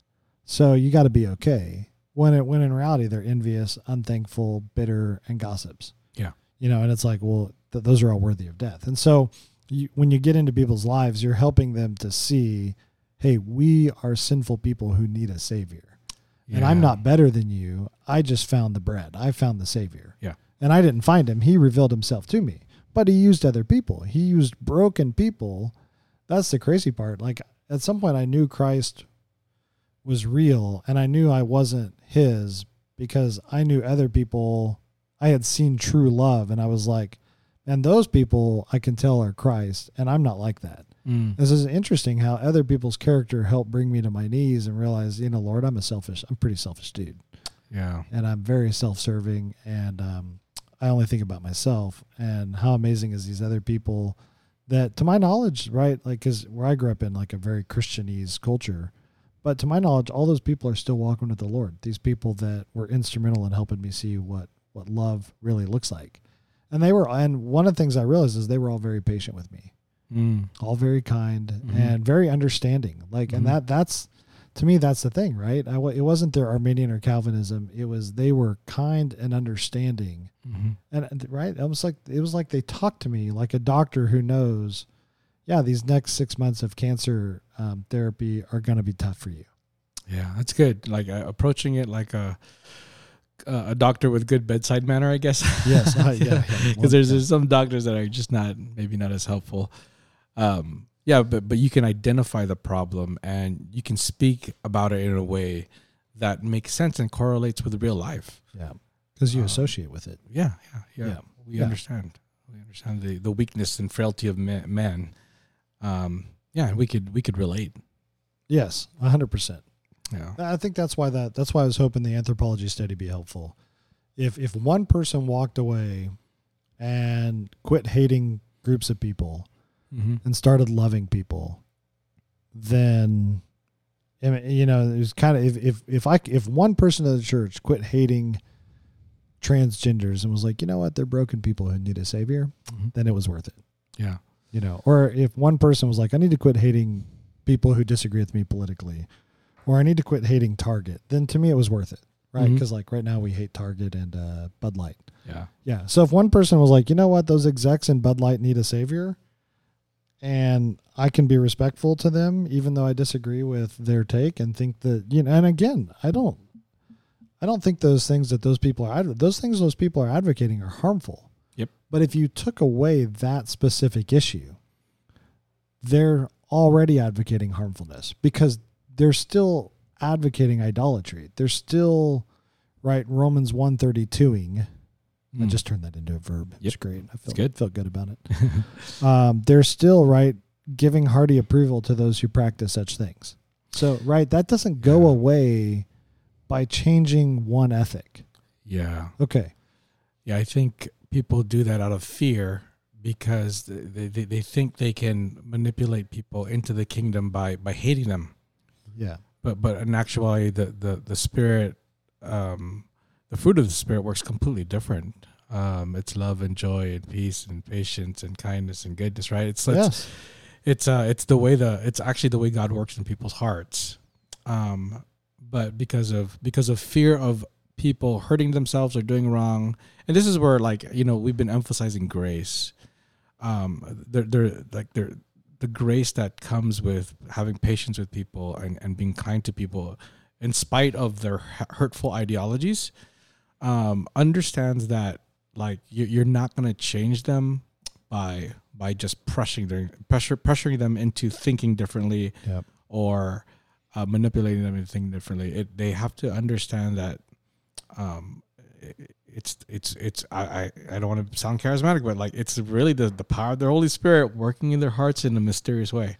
so you got to be okay when it when in reality they're envious unthankful bitter and gossips Yeah. you know and it's like well th- those are all worthy of death and so you, when you get into people's lives you're helping them to see hey, we are sinful people who need a savior. And I'm not better than you. I just found the bread. I found the savior. Yeah. And I didn't find him. He revealed himself to me. But he used other people. He used broken people. That's the crazy part. Like at some point I knew Christ was real and I knew I wasn't his because I knew other people I had seen true love and I was like, and those people I can tell are Christ and I'm not like that. Mm. This is interesting how other people's character helped bring me to my knees and realize, you know, Lord, I'm a selfish, I'm a pretty selfish dude, Yeah. and I'm very self-serving, and um, I only think about myself. And how amazing is these other people that, to my knowledge, right, like because where I grew up in like a very Christianese culture, but to my knowledge, all those people are still walking with the Lord. These people that were instrumental in helping me see what what love really looks like, and they were. And one of the things I realized is they were all very patient with me Mm. all very kind Mhm. and very understanding like Mhm. and that that's to me that's the thing right I, it wasn't their arminian or calvinism it was they were kind and understanding hmm and and, right it was like it was like they talked to me like a doctor who knows yeah these next six months of cancer um, therapy are going to be tough for you Yeah, that's good. Like uh, approaching it like a a doctor with good bedside manner, I guess. yes uh, yeah Because there's, there's some doctors that are just not maybe not as helpful. Um, yeah, but but you can identify the problem and you can speak about it in a way that makes sense and correlates with real life. yeah because you Um, associate with it Yeah, yeah, yeah. Yeah. We Yeah. understand. We understand the, the weakness and frailty of ma- man. Um, yeah, we could we could relate. yes 100% Yeah. I think that's why that that's why I was hoping the anthropology study be helpful. If if one person walked away and quit hating groups of people Mm-hmm. and started loving people, then I mean, you know it was kind of if if if I if one person of the church quit hating transgenders and was like, you know what, they're broken people who need a savior, Mhm. then it was worth it. Yeah. You know, or if one person was like, I need to quit hating people who disagree with me politically, or I need to quit hating Target, then to me it was worth it, right? Because like right now we hate Target and uh, Bud Light. Yeah. Yeah. So if one person was like, you know what, those execs in Bud Light need a savior, and I can be respectful to them, even though I disagree with their take and think that you know. And again, I don't, I don't think those things that those people are those things those people are advocating are harmful. Yep. But if you took away that specific issue, they're already advocating harmfulness because they're still advocating idolatry. They're still right Romans 132ing. I Mm. just turned that into a verb. It's Yep. great. I felt good. felt good about it. um, they're still right giving hearty approval to those who practice such things. So right, that doesn't go Yeah. away by changing one ethic. yeah. Okay. Yeah, I think people do that out of fear because they, they, they think they can manipulate people into the kingdom by, by hating them. Yeah. But but in actuality, the the the spirit, um, the fruit of the spirit works completely different. Um, it's love and joy and peace and patience and kindness and goodness. Right? It's it's yes. it's uh it's the way the it's actually the way God works in people's hearts. Um, but because of because of fear of people hurting themselves or doing wrong, and this is where like you know we've been emphasizing grace. Um, they're they're like they're the grace that comes with having patience with people and, and being kind to people in spite of their hurtful ideologies um, understands that like you- you're not going to change them by by just pressuring their pressure pressuring them into thinking differently Yep. or uh, manipulating them into thinking differently it, they have to understand that um, it- it's it's it's I, I, I don't want to sound charismatic but like it's really the, the power of the Holy Spirit working in their hearts in a mysterious way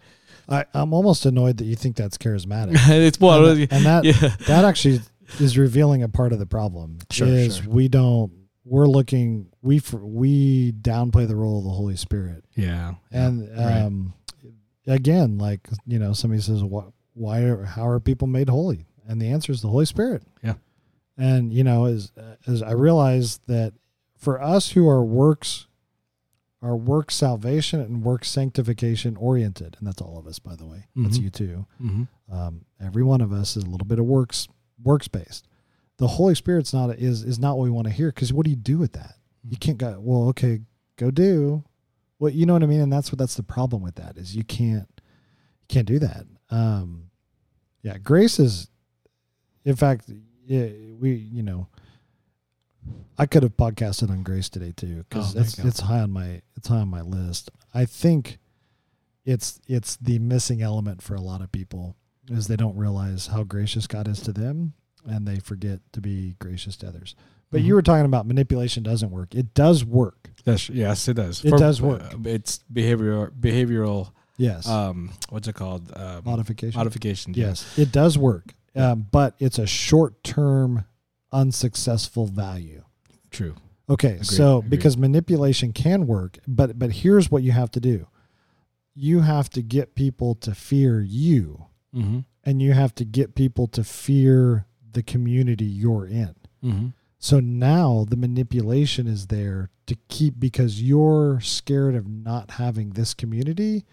I, I'm almost annoyed that you think that's charismatic. it's well and, and that yeah that actually is revealing a part of the problem. Sure, is sure. we don't we're looking we we downplay the role of the Holy Spirit. yeah And right. um, again, like you know, somebody says, "What? Why? Are, how are people made holy?" And the answer is the Holy Spirit. Yeah. And you know, as as I realize that for us who are works, are work salvation and work sanctification oriented, and that's all of us, by the way. That's Mhm. you too. mm-hmm. Um, every one of us is a little bit of works works based. The Holy Spirit's not is is not what we want to hear because what do you do with that? You can't go well. Okay, go do. Well, you know what I mean, and that's what that's the problem with that is you can't you can't do that. Um, yeah, grace is, in fact, yeah, we you know, I could have podcasted on grace today too because Oh, it's it's high on my it's high on my list. I think it's it's the missing element for a lot of people is they don't realize how gracious God is to them and they forget to be gracious to others. But you Mhm. were talking about manipulation doesn't work. It does work. That's, yes, it does. It does work. uh, it's behavioral behavioral. Yes. Um, what's it called? Um, Modification. modification. yeah. Yes, it does work. Yeah. Um, but it's a short-term unsuccessful value. True. Okay, Agreed, so agreed. because manipulation can work, but but here's what you have to do. You have to get people to fear you Mm-hmm. and you have to get people to fear the community you're in. Mm-hmm. So now the manipulation is there to keep because you're scared of not having this community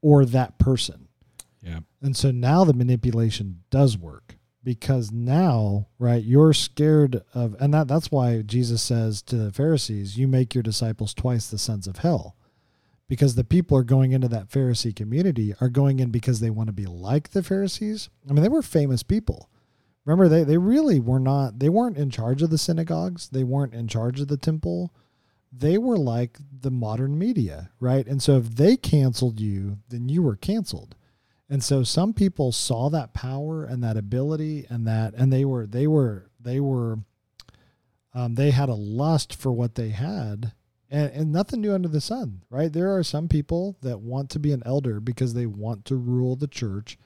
or that person. Yeah. And so now the manipulation does work because now, right, you're scared of and that that's why Jesus says to the Pharisees, you make your disciples twice the sons of hell. Because the people are going into that Pharisee community are going in because they want to be like the Pharisees. I mean, they were famous people. Remember, they, they really were not, they weren't in charge of the synagogues. They weren't in charge of the temple. They were like the modern media, right? And so if they canceled you, then you were canceled. And so some people saw that power and that ability and that, and they were, they were, they were, um, they had a lust for what they had and, and nothing new under the sun, right? There are some people that want to be an elder because they want to rule the church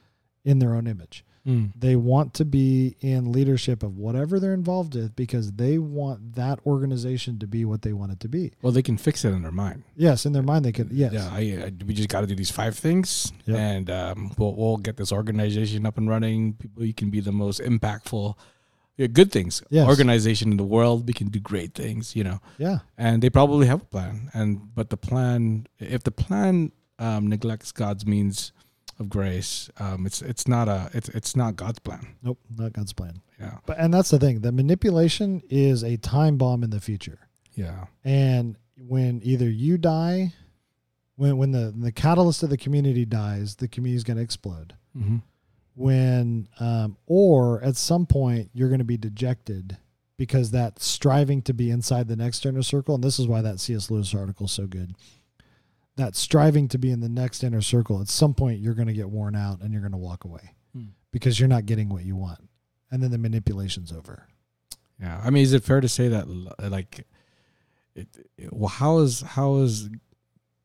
in their own image. Mm. They want to be in leadership of whatever they're involved with because they want that organization to be what they want it to be. Well, they can fix it in their mind. Yes, in their mind they can. Yes, Yeah, I, I, we just got to do these five things, Yep. and um, we'll we'll get this organization up and running. People, you can be the most impactful, yeah, good things. Yes. Organization in the world. We can do great things. You know, yeah, and they probably have a plan. And but the plan, if the plan um, neglects God's means of grace, um, it's it's not a it's it's not God's plan. nope, not God's plan. Yeah, But and that's the thing. The manipulation is a time bomb in the future. yeah, And when either you die, when when the the catalyst of the community dies, the community is going to explode. mm-hmm. When um, or at some point you're going to be dejected because that striving to be inside the next inner circle, and this is why that C.S. Lewis article is so good. That striving to be in the next inner circle, at some point you're going to get worn out and you're going to walk away Hmm. because you're not getting what you want, and then the manipulation's over. Yeah, I mean, is it fair to say that like, it, it- well, how is how is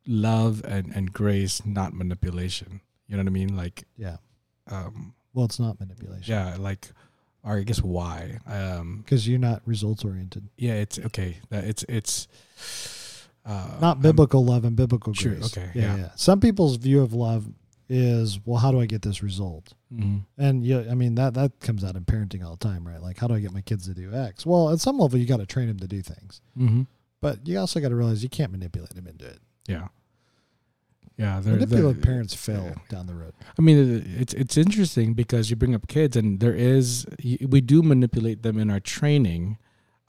love and and grace not manipulation? You know what I mean? Like, Yeah. um, Well, it's not manipulation. yeah, like, or I guess why? Um, because you're not results oriented. yeah, it's okay. It's it's uh, Not biblical love and biblical sure, grace. okay, Yeah, yeah. yeah. Some people's view of love is, well, how do I get this result? mhm. And yeah, I mean that that comes out in parenting all the time, right? Like, how do I get my kids to do X? Well, at some level, you got to train them to do things, Mhm. but you also got to realize you can't manipulate them into it. Yeah. Yeah, they're, Manipulative they're- parents fail yeah. down the road. I mean, it's it's interesting because you bring up kids, and there is we do manipulate them in our training,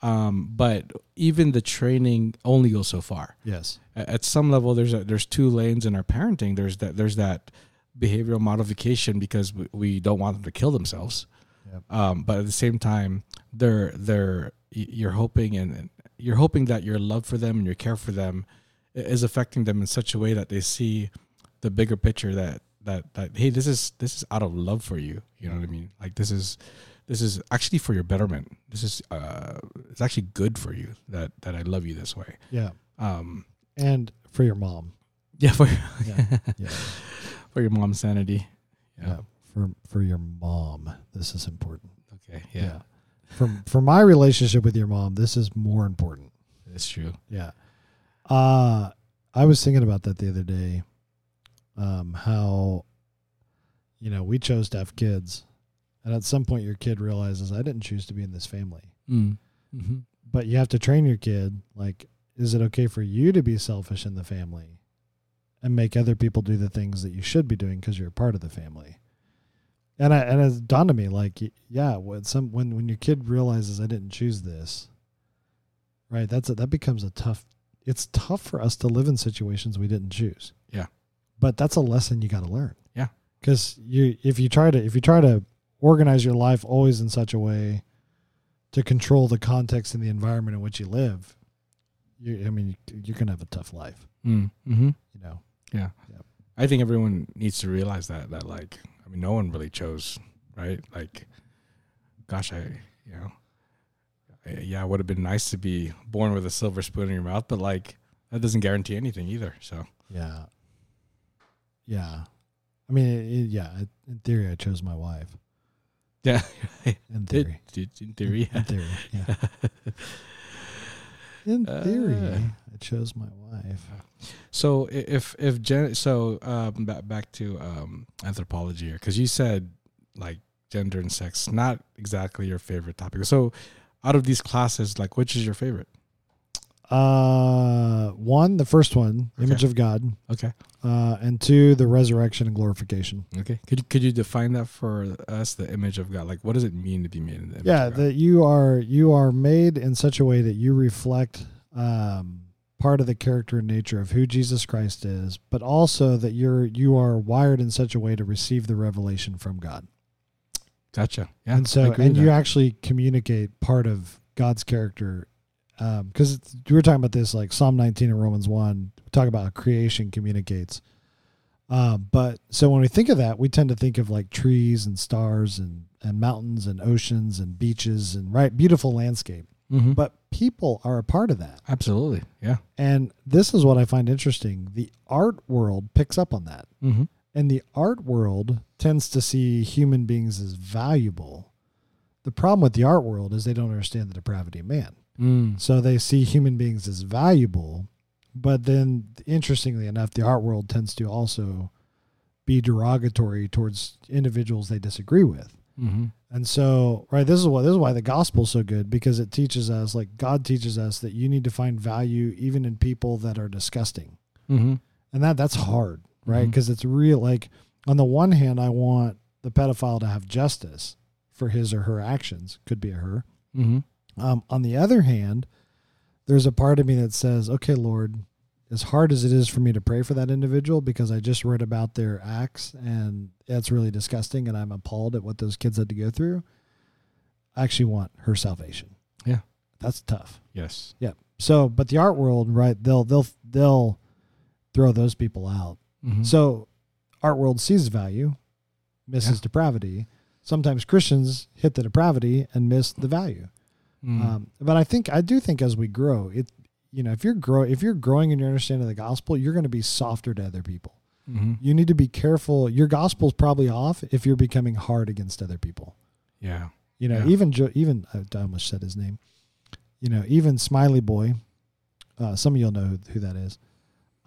um, but even the training only goes so far. Yes. At some level, there's a, there's two lanes in our parenting. There's that there's that behavioral modification because we, we don't want them to kill themselves, Yep. um, but at the same time, they're they're you're hoping and you're hoping that your love for them and your care for them is affecting them in such a way that they see the bigger picture that that that hey this is this is out of love for you you know what i mean like this is this is actually for your betterment this is uh it's actually good for you that that i love you this way Yeah. um And for your mom. yeah for Yeah. Yeah. for your mom's sanity yeah. yeah, For for your mom, this is important. okay yeah, For for my relationship with your mom, this is more important. it's true Yeah. Uh I was thinking about that the other day. Um how you know, we chose to have kids. And at some point your kid realizes I didn't choose to be in this family. mm. mm-hmm. But you have to train your kid like is it okay for you to be selfish in the family and make other people do the things that you should be doing because you're a part of the family? And I and it dawned on me like yeah, when some when when your kid realizes I didn't choose this, right? That's a, that becomes a tough. It's tough for us to live in situations we didn't choose. Yeah. but that's a lesson you got to learn. Yeah. because you if you try to if you try to organize your life always in such a way to control the context and the environment in which you live, you I mean you're gonna have a tough life. Mm. Mm-hmm. You know. Yeah. I think everyone needs to realize that that like I mean no one really chose right like gosh I you know I, yeah it would have been nice to be born with a silver spoon in your mouth but like that doesn't guarantee anything either so Yeah. Yeah. I mean, it, it- yeah. In theory, I chose my wife. Yeah In theory. in theory In theory. Yeah. In theory, Uh. I chose my wife. so if if gen so um back back to um anthropology here because you said like gender and sex not exactly your favorite topic so out of these classes like which is your favorite Uh, one, the first one, Okay. image of God, okay uh, and two, the resurrection and glorification. Okay. Could you, could you define that for us, the image of God? Like, what does it mean to be made in the image Yeah, of God? that you are you are made in such a way that you reflect um, part of the character and nature of who Jesus Christ is, but also that you're you are wired in such a way to receive the revelation from God. gotcha. Yeah. and so and you that. actually communicate part of God's character because we were talking about this like Psalm 19 and Romans 1 talk about how creation communicates um, but so when we think of that we tend to think of like trees and stars and and mountains and oceans and beaches and right beautiful landscape Mhm. but people are a part of that absolutely. Yeah. and this is what I find interesting the art world picks up on that Mm-hmm. and the art world tends to see human beings as valuable. The problem with the art world is they don't understand the depravity of man. Mm. So they see human beings as valuable, but then interestingly enough, the art world tends to also be derogatory towards individuals they disagree with. Mm-hmm. And so, right, this is what this is why the gospel's so good because it teaches us, like God teaches us, that you need to find value even in people that are disgusting Mm-hmm. and that that's hard right because it's real like on the one hand i want the pedophile to have justice for his or her actions could be a her Mm-hmm. Um, on the other hand there's a part of me that says okay lord as hard as it is for me to pray for that individual because i just read about their acts and that's really disgusting and i'm appalled at what those kids had to go through i actually want her salvation Yeah. That's tough. Yes. Yeah. So, but the art world, right? They'll they'll they'll throw those people out. Mhm. So, art world sees value, misses Yeah. depravity. Sometimes Christians hit the depravity and miss the value. Mm. Um, but I think I do think as we grow, it you know if you're grow if you're growing in your understanding of the gospel, you're going to be softer to other people. Mhm. You need to be careful. Your gospel's probably off if you're becoming hard against other people. Yeah. You know, Yeah. even Jo- even I almost said his name. You know, even Smiley Boy. Uh, some of you'll know who, who that is.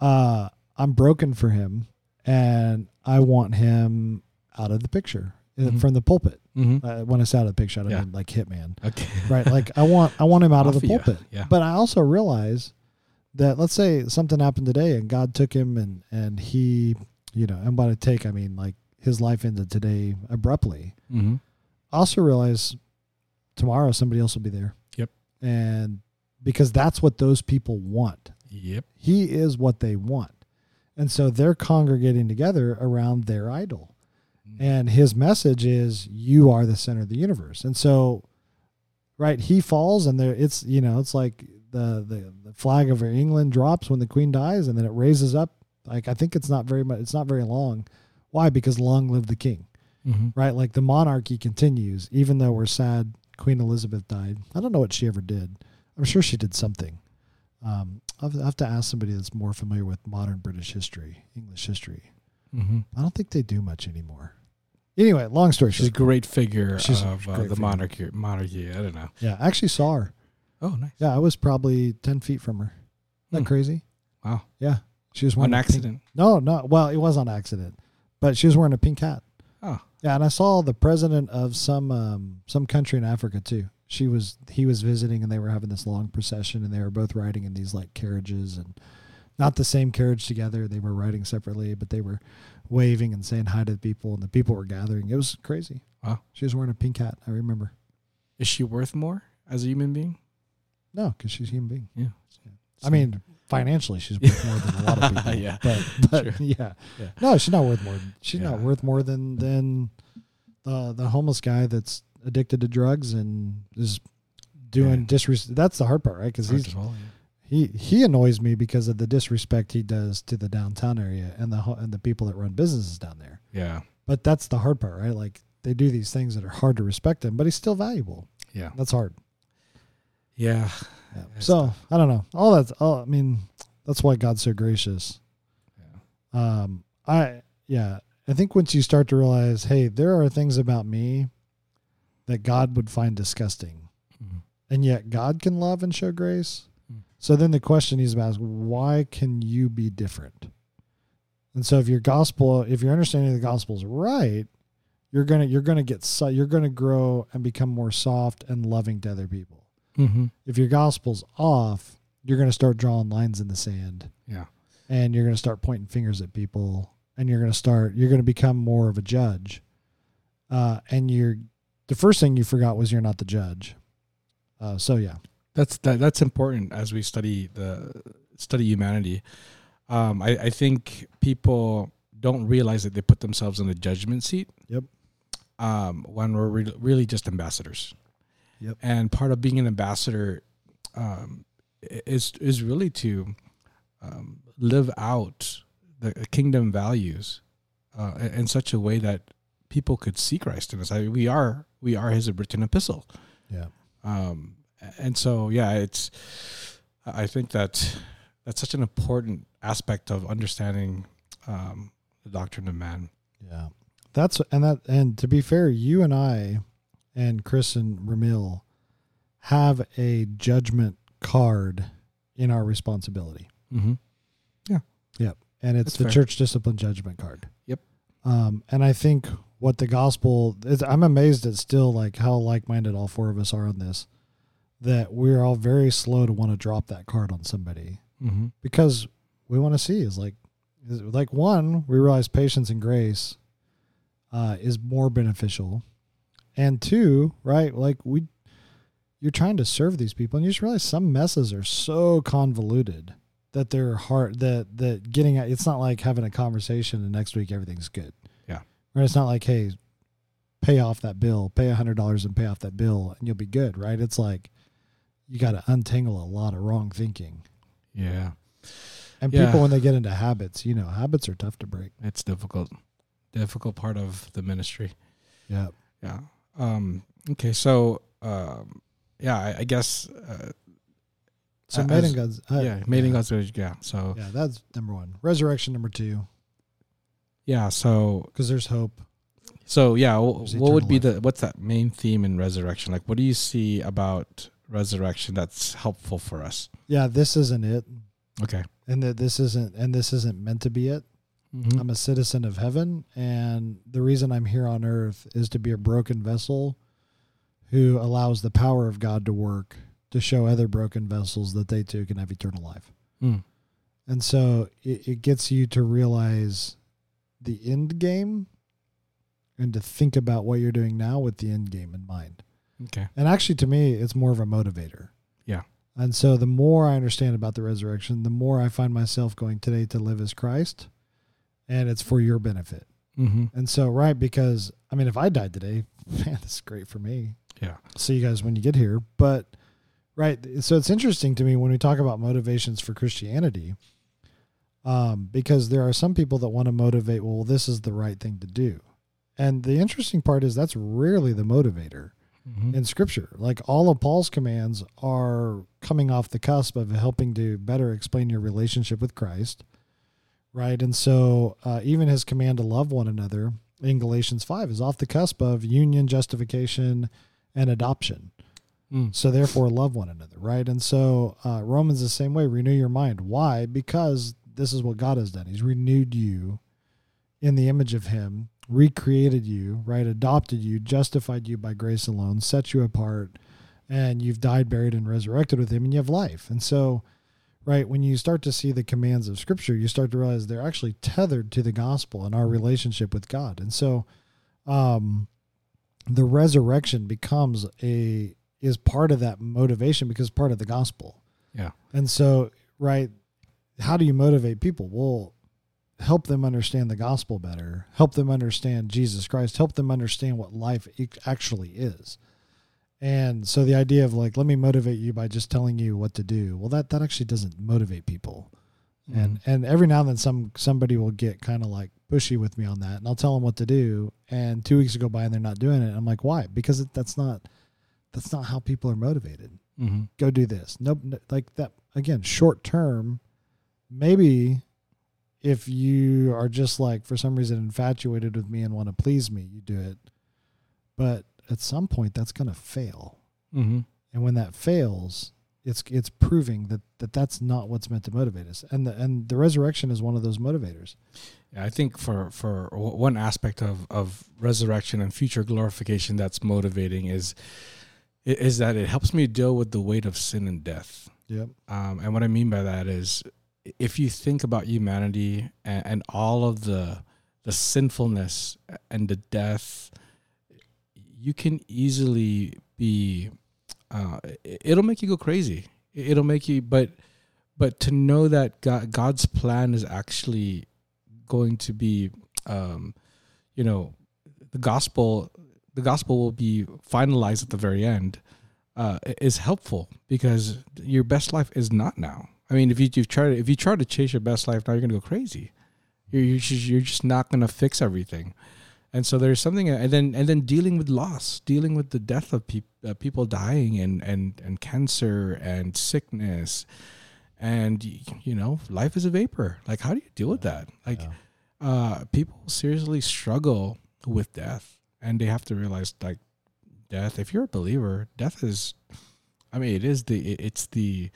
Uh, I'm broken for him, and I want him out of the picture uh, Mhm. from the pulpit. Mm-hmm. Uh, when I say out of the picture, I don't Yeah. mean like Hitman, Okay. right? Like I want I want him out of the you. pulpit. Yeah. But I also realize that let's say something happened today and God took him and and he, you know, and by to take I mean like his life ended today abruptly. Mm-hmm. I also realize tomorrow somebody else will be there. Yep. And because that's what those people want. Yep. He is what they want. And so they're congregating together around their idol. And his message is you are the center of the universe. And so right, he falls and there it's you know, it's like the the, the flag of England drops when the queen dies and then it raises up. Like I think it's not very much it's not very long. Why? Because long live the king Mm-hmm. right? Like the monarchy continues, even though we're sad Queen Elizabeth died. I don't know what she ever did. I'm sure she did something. Um, I'll have- have to ask somebody that's more familiar with modern British history, English history. Mm-hmm. I don't think they do much anymore. Anyway, long story She's a great figure She's of uh, the figure. monarchy. Monarchy. I don't know. Yeah, I actually saw her. Oh, nice. Yeah, I was probably 10 feet from her. Isn't that Hmm. crazy? Wow. Yeah. She was wearing On a pink- accident. no, no. Well, it was on accident, but she was wearing a pink hat. Oh. Yeah, and I saw the president of some um, some country in Africa too. She was he was visiting, and they were having this long procession, and they were both riding in these like carriages, and not the same carriage together. They were riding separately, but they were waving and saying hi to the people, and the people were gathering. It was crazy. Wow. She was wearing a pink hat. I remember. Is she worth more as a human being? No, because she's a human being. Yeah. I mean, financially, she's worth more than a lot of people. Yeah. but but Sure. yeah. Yeah. no, she's not worth more. She's not worth more than than the the homeless guy that's addicted to drugs and is doing Yeah. disrespect. That's the hard part, right? Because he's all, he he annoys me because of the disrespect he does to the downtown area and the and the people that run businesses down there. yeah. But that's the hard part, right? Like they do these things that are hard to respect him, but he's still valuable. Yeah. That's hard. Yeah. Yeah. So I don't know. All that's all. I mean, that's why God's so gracious. Yeah. Um, I yeah. I think once you start to realize, hey, there are things about me that God would find disgusting, Mhm. and yet God can love and show grace. So then the question is about is why can you be different? And so if your gospel, if your understanding of the gospel is right, you're gonna you're gonna get you're gonna grow and become more soft and loving to other people Mm-hmm. if your gospel's off, you're going to start drawing lines in the sand Yeah. and you're going to start pointing fingers at people and you're going to start, you're going to become more of a judge. Uh, and you're, the first thing you forgot was you're not the judge. Uh, so yeah. That's that, that's important as we study the study humanity. Um, I, I think people don't realize that they put themselves in the judgment seat. Yep. Um, when we're re- really just ambassadors. Yep. And part of being an ambassador um, is is really to um, live out the kingdom values uh, in in such a way that people could see Christ in us. I mean, we are we are His written epistle. Yeah. Um, and so, yeah, it's, I think that that's such an important aspect of understanding um, the doctrine of man. Yeah. That's, and that, and to be fair, you and I and Chris and Ramil have a judgment card in our responsibility. Mm-hmm. Yeah. Yep. And it's That's the fair. church discipline judgment card. Yep. Um, and I think what the gospel is, I'm amazed at still like how like minded all four of us are on this, that we're all very slow to want to drop that card on somebody Mm-hmm. because we want to see is like, is like one, we realize patience and grace uh, is more beneficial. And two, right, like we, you're trying to serve these people and you just realize some messes are so convoluted that they're hard that that getting at it's not like having a conversation and next week everything's good Yeah. right it's not like hey pay off that bill pay a hundred dollars and pay off that bill and you'll be good right it's like you got to untangle a lot of wrong thinking. Yeah. And Yeah. people, when they get into habits, you know, habits are tough to break. It's difficult. Difficult part of the ministry. Yeah. Yeah. Um, okay. So, um, yeah, I, I guess, uh, So, Uh, made in God's. Uh, yeah, made in God's image. Yeah. So, Yeah, that's number one. Resurrection, number two, yeah. So, because there's hope. so yeah. wh- what would be life. the what's that main theme in resurrection? Like, what do you see about resurrection that's helpful for us? Yeah, this isn't it. Okay. And that this isn't, and this isn't meant to be it. Mhm. I'm a citizen of heaven, and the reason I'm here on earth is to be a broken vessel who allows the power of God to work to show other broken vessels that they too can have eternal life. Mm. And so it, it gets you to realize the end game and to think about what you're doing now with the end game in mind. Okay. And actually, to me, it's more of a motivator. Yeah. And so the more I understand about the resurrection, the more I find myself going today to live as Christ, and it's for your benefit. Mm-hmm. And so, right, because I mean, if I died today, man, this is great for me. Yeah. See you guys when you get here. But, right, so it's interesting to me when we talk about motivations for Christianity, um, because there are some people that want to motivate, well, this is the right thing to do. And the interesting part is that's rarely the motivator Mm-hmm. in scripture. Like all of Paul's commands are coming off the cusp of helping to better explain your relationship with Christ. Right. And so uh, even his command to love one another in Galatians 5 is off the cusp of union, justification, and adoption. Mm. So therefore, love one another. Right. And so uh, Romans the same way renew your mind. Why? Because this is what God has done. He's renewed you in the image of him, recreated you, right? Adopted you, justified you by grace alone, set you apart, and you've died, buried, and resurrected with him, and you have life. And so, right, when you start to see the commands of scripture, you start to realize they're actually tethered to the gospel and our relationship with God. And so, um, the resurrection becomes a is part of that motivation because part of the gospel. Yeah. And so, right, how do you motivate people? Well, help them understand the gospel better, help them understand Jesus Christ, help them understand what life actually is. And so the idea of like, let me motivate you by just telling you what to do. Well, that that actually doesn't motivate people. And and every now and then some somebody will get kind of like pushy with me on that, and I'll tell them what to do. And two weeks go by and they're not doing it. I'm like, why? Because it, that's not that's not how people are motivated Mm-hmm. go do this. Nope. n- Like that again, short term, maybe if you are just like for some reason infatuated with me and want to please me, you do it. But at some point that's going to fail. Mm-hmm. And when that fails, it's it's proving that, that that's not what's meant to motivate us. And the and the resurrection is one of those motivators. Yeah, I think for for one aspect of of resurrection and future glorification that's motivating is is that it helps me deal with the weight of sin and death. Yep. Um, and what I mean by that is, if you think about humanity and, and all of the the sinfulness and the death, you can easily be. Uh, it- it'll make you go crazy. It- It'll make you, but but to know that God, God's plan is actually going to be, um, you know, the gospel. The gospel will be finalized at the very end uh, is helpful because your best life is not now. I mean, if you you try to if you try to chase your best life now, you're gonna go crazy. You're you're just, you're just not gonna fix everything, and so there's something, and then and then dealing with loss, dealing with the death of people, uh, people dying, and and and cancer and sickness, and you know, life is a vapor. Like, how do you deal with that? Like, Yeah. uh, people seriously struggle with death, and they have to realize like death. If you're a believer, death is, I mean, it is the it- it's the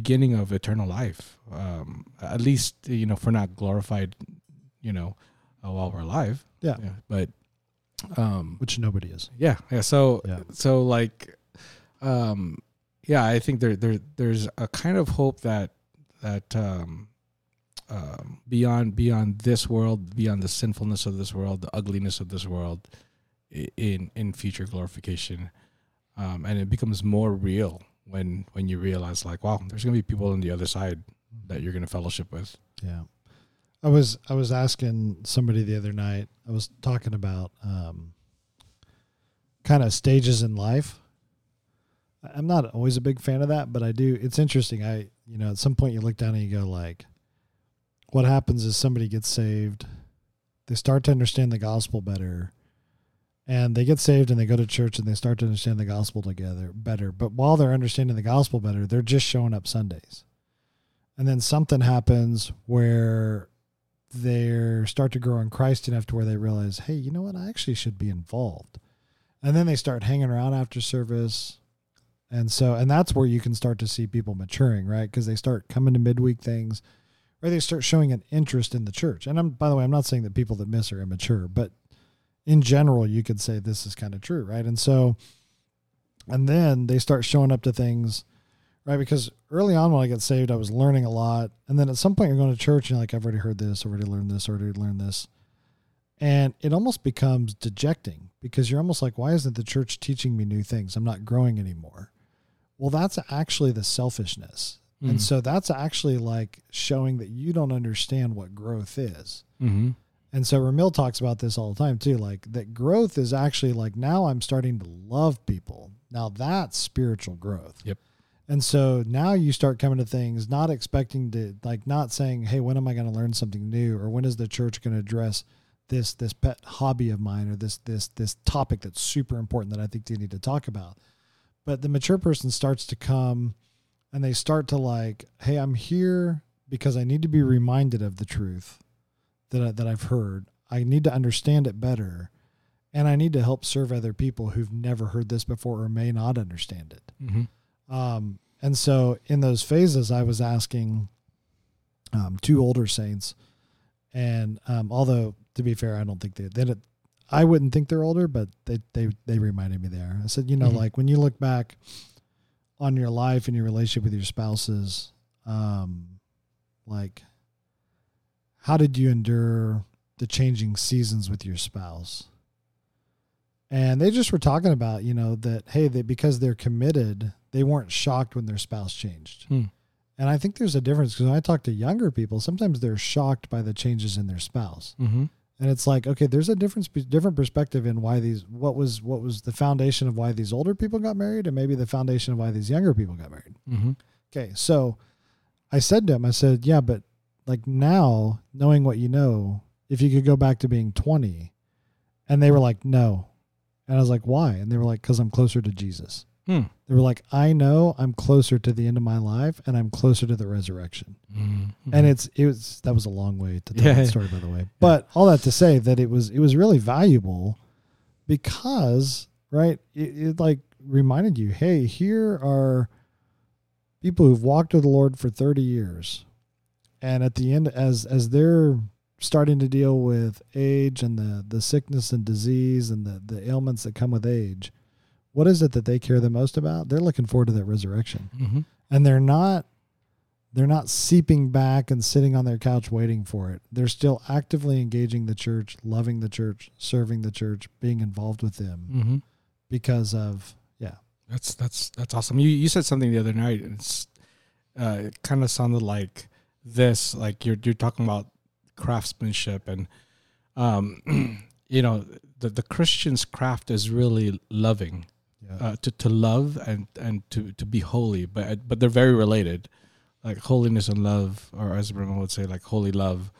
beginning of eternal life. Um, at least you know, if we're not glorified, you know, uh, while we're alive. Yeah. But um, Which nobody is. yeah, yeah. So Yeah. so like, um, yeah, I think there there there's a kind of hope that that um, um, beyond beyond this world, beyond the sinfulness of this world, the ugliness of this world, in in future glorification, um, and it becomes more real when when you realize like, wow, there's gonna be people on the other side that you're gonna fellowship with. Yeah. I was I was asking somebody the other night. I was talking about um, kind of stages in life, I'm not always a big fan of that, but I do. It's interesting. I, you know, at some point you look down and you go like, what happens is somebody gets saved, they start to understand the gospel better, and they get saved and they go to church and they start to understand the gospel together better. But while they're understanding the gospel better, they're just showing up Sundays, and then something happens where they start to grow in Christ enough to where they realize, hey, you know what, I actually should be involved. And then they start hanging around after service and so, and that's where you can start to see people maturing, right? Because they start coming to midweek things, or they start showing an interest in the church. And I'm, by the way, I'm not saying that people that miss are immature, but in general, you could say this is kind of true, right? And so, and then they start showing up to things, right? Because early on when I got saved, I was learning a lot, and then at some point you're going to church and you're like, I've already heard this, already learned this, already learned this, and it almost becomes dejecting because you're almost like, why isn't the church teaching me new things? I'm not growing anymore well, that's actually the selfishness. Mm. And so that's actually like showing that you don't understand what growth is. Mm-hmm. And so Ramil talks about this all the time too, like that growth is actually like now I'm starting to love people. Now that's spiritual growth. Yep. And so now you start coming to things not expecting to like not saying, "Hey, when am I going to learn something new or when is the church going to address this this pet hobby of mine or this this this topic that's super important that I think they need to talk about." But the mature person starts to come and they start to like, hey, I'm here because I need to be reminded of the truth that I, that I've heard. I need to understand it better, and I need to help serve other people who've never heard this before or may not understand it. Mm-hmm. Um, and so in those phases, I was asking um, two older saints, and um, although to be fair, I don't think they they I wouldn't think they're older, but they they they reminded me there. I said, you know, mm-hmm. like when you look back on your life and your relationship with your spouses, um, like how did you endure the changing seasons with your spouse? And they just were talking about, you know, that hey, that because they're committed, they weren't shocked when their spouse changed. Hmm. And I think there's a difference because when I talk to younger people, sometimes they're shocked by the changes in their spouse. Mm-hmm and it's like okay there's a difference different perspective in why these what was what was the foundation of why these older people got married and maybe the foundation of why these younger people got married mm-hmm. okay so i said to him i said yeah but like now knowing what you know if you could go back to being 20 and they were like no and i was like why and they were like because i'm closer to jesus Hmm. They were like, I know I'm closer to the end of my life and I'm closer to the resurrection. Mm-hmm. And it's it was that was a long way to tell Yeah. that story, by the way. But all that to say that it was it was really valuable because right, it, it like reminded you, hey, here are people who've walked with the Lord for 30 years. And at the end, as as they're starting to deal with age and the the sickness and disease and the the ailments that come with age, what is it that they care the most about? They're looking forward to that resurrection. Mm-hmm. And they're not they're not seeping back and sitting on their couch waiting for it. They're still actively engaging the church, loving the church, serving the church, being involved with them Mm-hmm. because of yeah. That's that's that's awesome. You you said something the other night. And it's uh, it kind of sounded like this. Like you're you're talking about craftsmanship and um, you know the the Christian's craft is really loving. Yeah. uh, to to love and and to to be holy, but but they're very related, like holiness and love, or as Ramon would say, like holy love,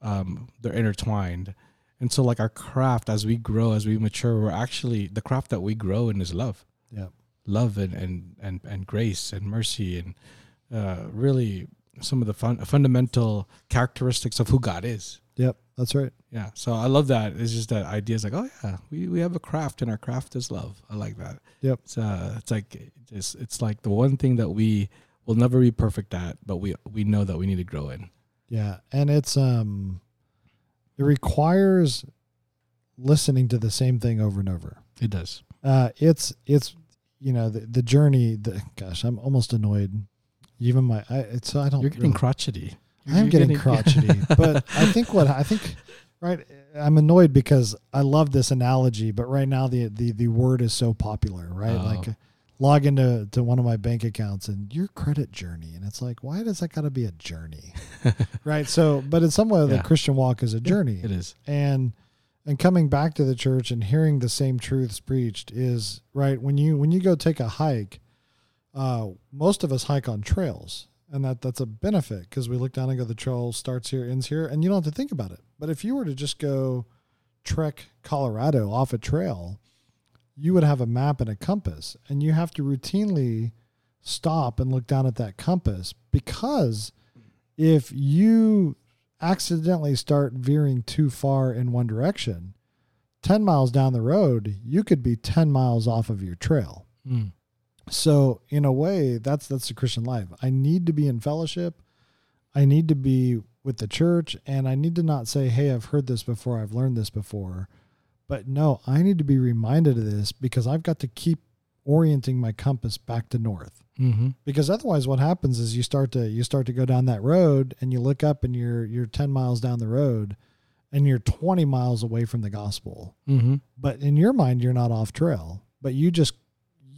um, they're intertwined, and so like our craft as we grow, as we mature, we're actually the craft that we grow in is love, yeah. love and and and, and grace and mercy and uh, really some of the fun, fundamental characteristics of who God is. Yep. That's right. Yeah, so I love that. It's just that idea is like, oh yeah, we, we have a craft and our craft is love. I like that. Yep. It's uh, it's like it's it's like the one thing that we will never be perfect at, but we we know that we need to grow in. Yeah. And it's um it requires listening to the same thing over and over. It does. Uh it's it's you know the the journey the gosh, I'm almost annoyed. Even my I it's I don't You're getting really- crotchety. I am You're getting, crotchety, but I think what I think, right? I'm annoyed because I love this analogy, but right now the the the word is so popular, right? Oh. Like log into to one of my bank accounts and your credit journey, and it's like, why does that got to be a journey, right? So, but in some way, the Christian walk is a journey, It is. and and coming back to the church and hearing the same truths preached is right when you when you go take a hike uh, most of us hike on trails, and that that's a benefit because we look down and go, the trail starts here, ends here, and you don't have to think about it. But if you were to just go trek Colorado off a trail, you would have a map and a compass, and you have to routinely stop and look down at that compass because if you accidentally start veering too far in one direction, 10 miles down the road, you could be 10 miles off of your trail. Mm. So in a way, that's that's the Christian life. I need to be in fellowship. I need to be with the church and I need to not say, "Hey, I've heard this before. I've learned this before." But no, I need to be reminded of this because I've got to keep orienting my compass back to north. Mm-hmm. Because otherwise what happens is you start to you start to go down that road and you look up and you're you're 10 miles down the road and you're 20 miles away from the gospel. Mm-hmm. But in your mind you're not off trail. But you just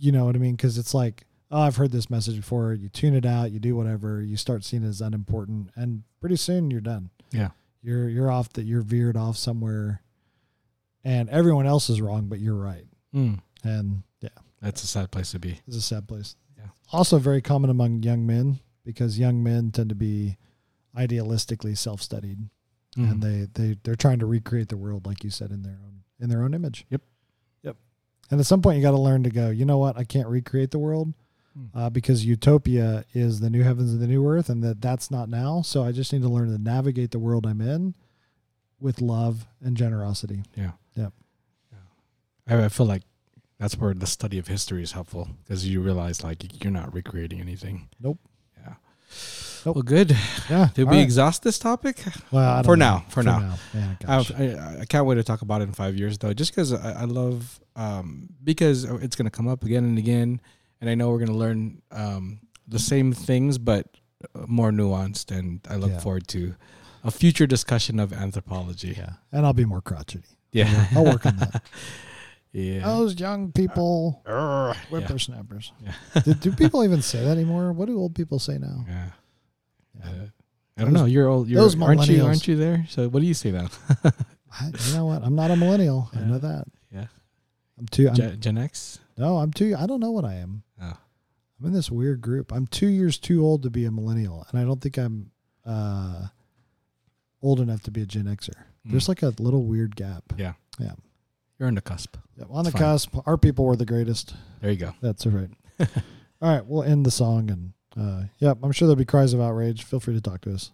you know what I mean? Because it's like, oh, I've heard this message before. You tune it out, you do whatever, you start seeing it as unimportant, and pretty soon you're done. Yeah. You're you're off that you're veered off somewhere, and everyone else is wrong, but you're right. Mm. And yeah, That's a sad place to be. it's a sad place. Yeah. Also very common among young men because young men tend to be idealistically self-studied Mm. and they they they're trying to recreate the world like you said in their own in their own image. Yep. And at some point you got to learn to go, you know what? I can't recreate the world Hmm. uh, because utopia is the new heavens and the new earth and that that's not now. So I just need to learn to navigate the world I'm in with love and generosity. Yeah. Yep. Yeah. I, I feel like that's where the study of history is helpful because you realize like you're not recreating anything. Nope. Yeah. Nope. Well, good. Yeah. Did we right. exhaust this topic? well, I don't for know. now, for now. Yeah, I, gosh. I, I can't wait to talk about it in five years though, just because I, I love um, because it's going to come up again and again, and I know we're going to learn um, the same things but uh, more nuanced, and I look Yeah. forward to a future discussion of anthropology. yeah. And I'll be more crotchety. Yeah, I'll work on that. yeah. Those young people, Urgh. yeah. whippersnappers. Yeah. do, do people even say that anymore? What do old people say now? Yeah. Yeah. Uh, I don't know. You're old. You're, those aren't you? Aren't you there? So what do you say now? I, you know what? I'm not a millennial. I know that. Yeah. I'm too. I'm, Gen, Gen X. no, I'm too. I don't know what I am. Oh. I'm in this weird group. I'm two years too old to be a millennial, and I don't think I'm uh, old enough to be a Gen Xer. There's like a little weird gap. Yeah. Yeah. You're on the cusp. Yeah, on the fine. cusp. Our people were the greatest. There you go. That's right. All right, we'll end the song, and uh, yeah, I'm sure there'll be cries of outrage. Feel free to talk to us.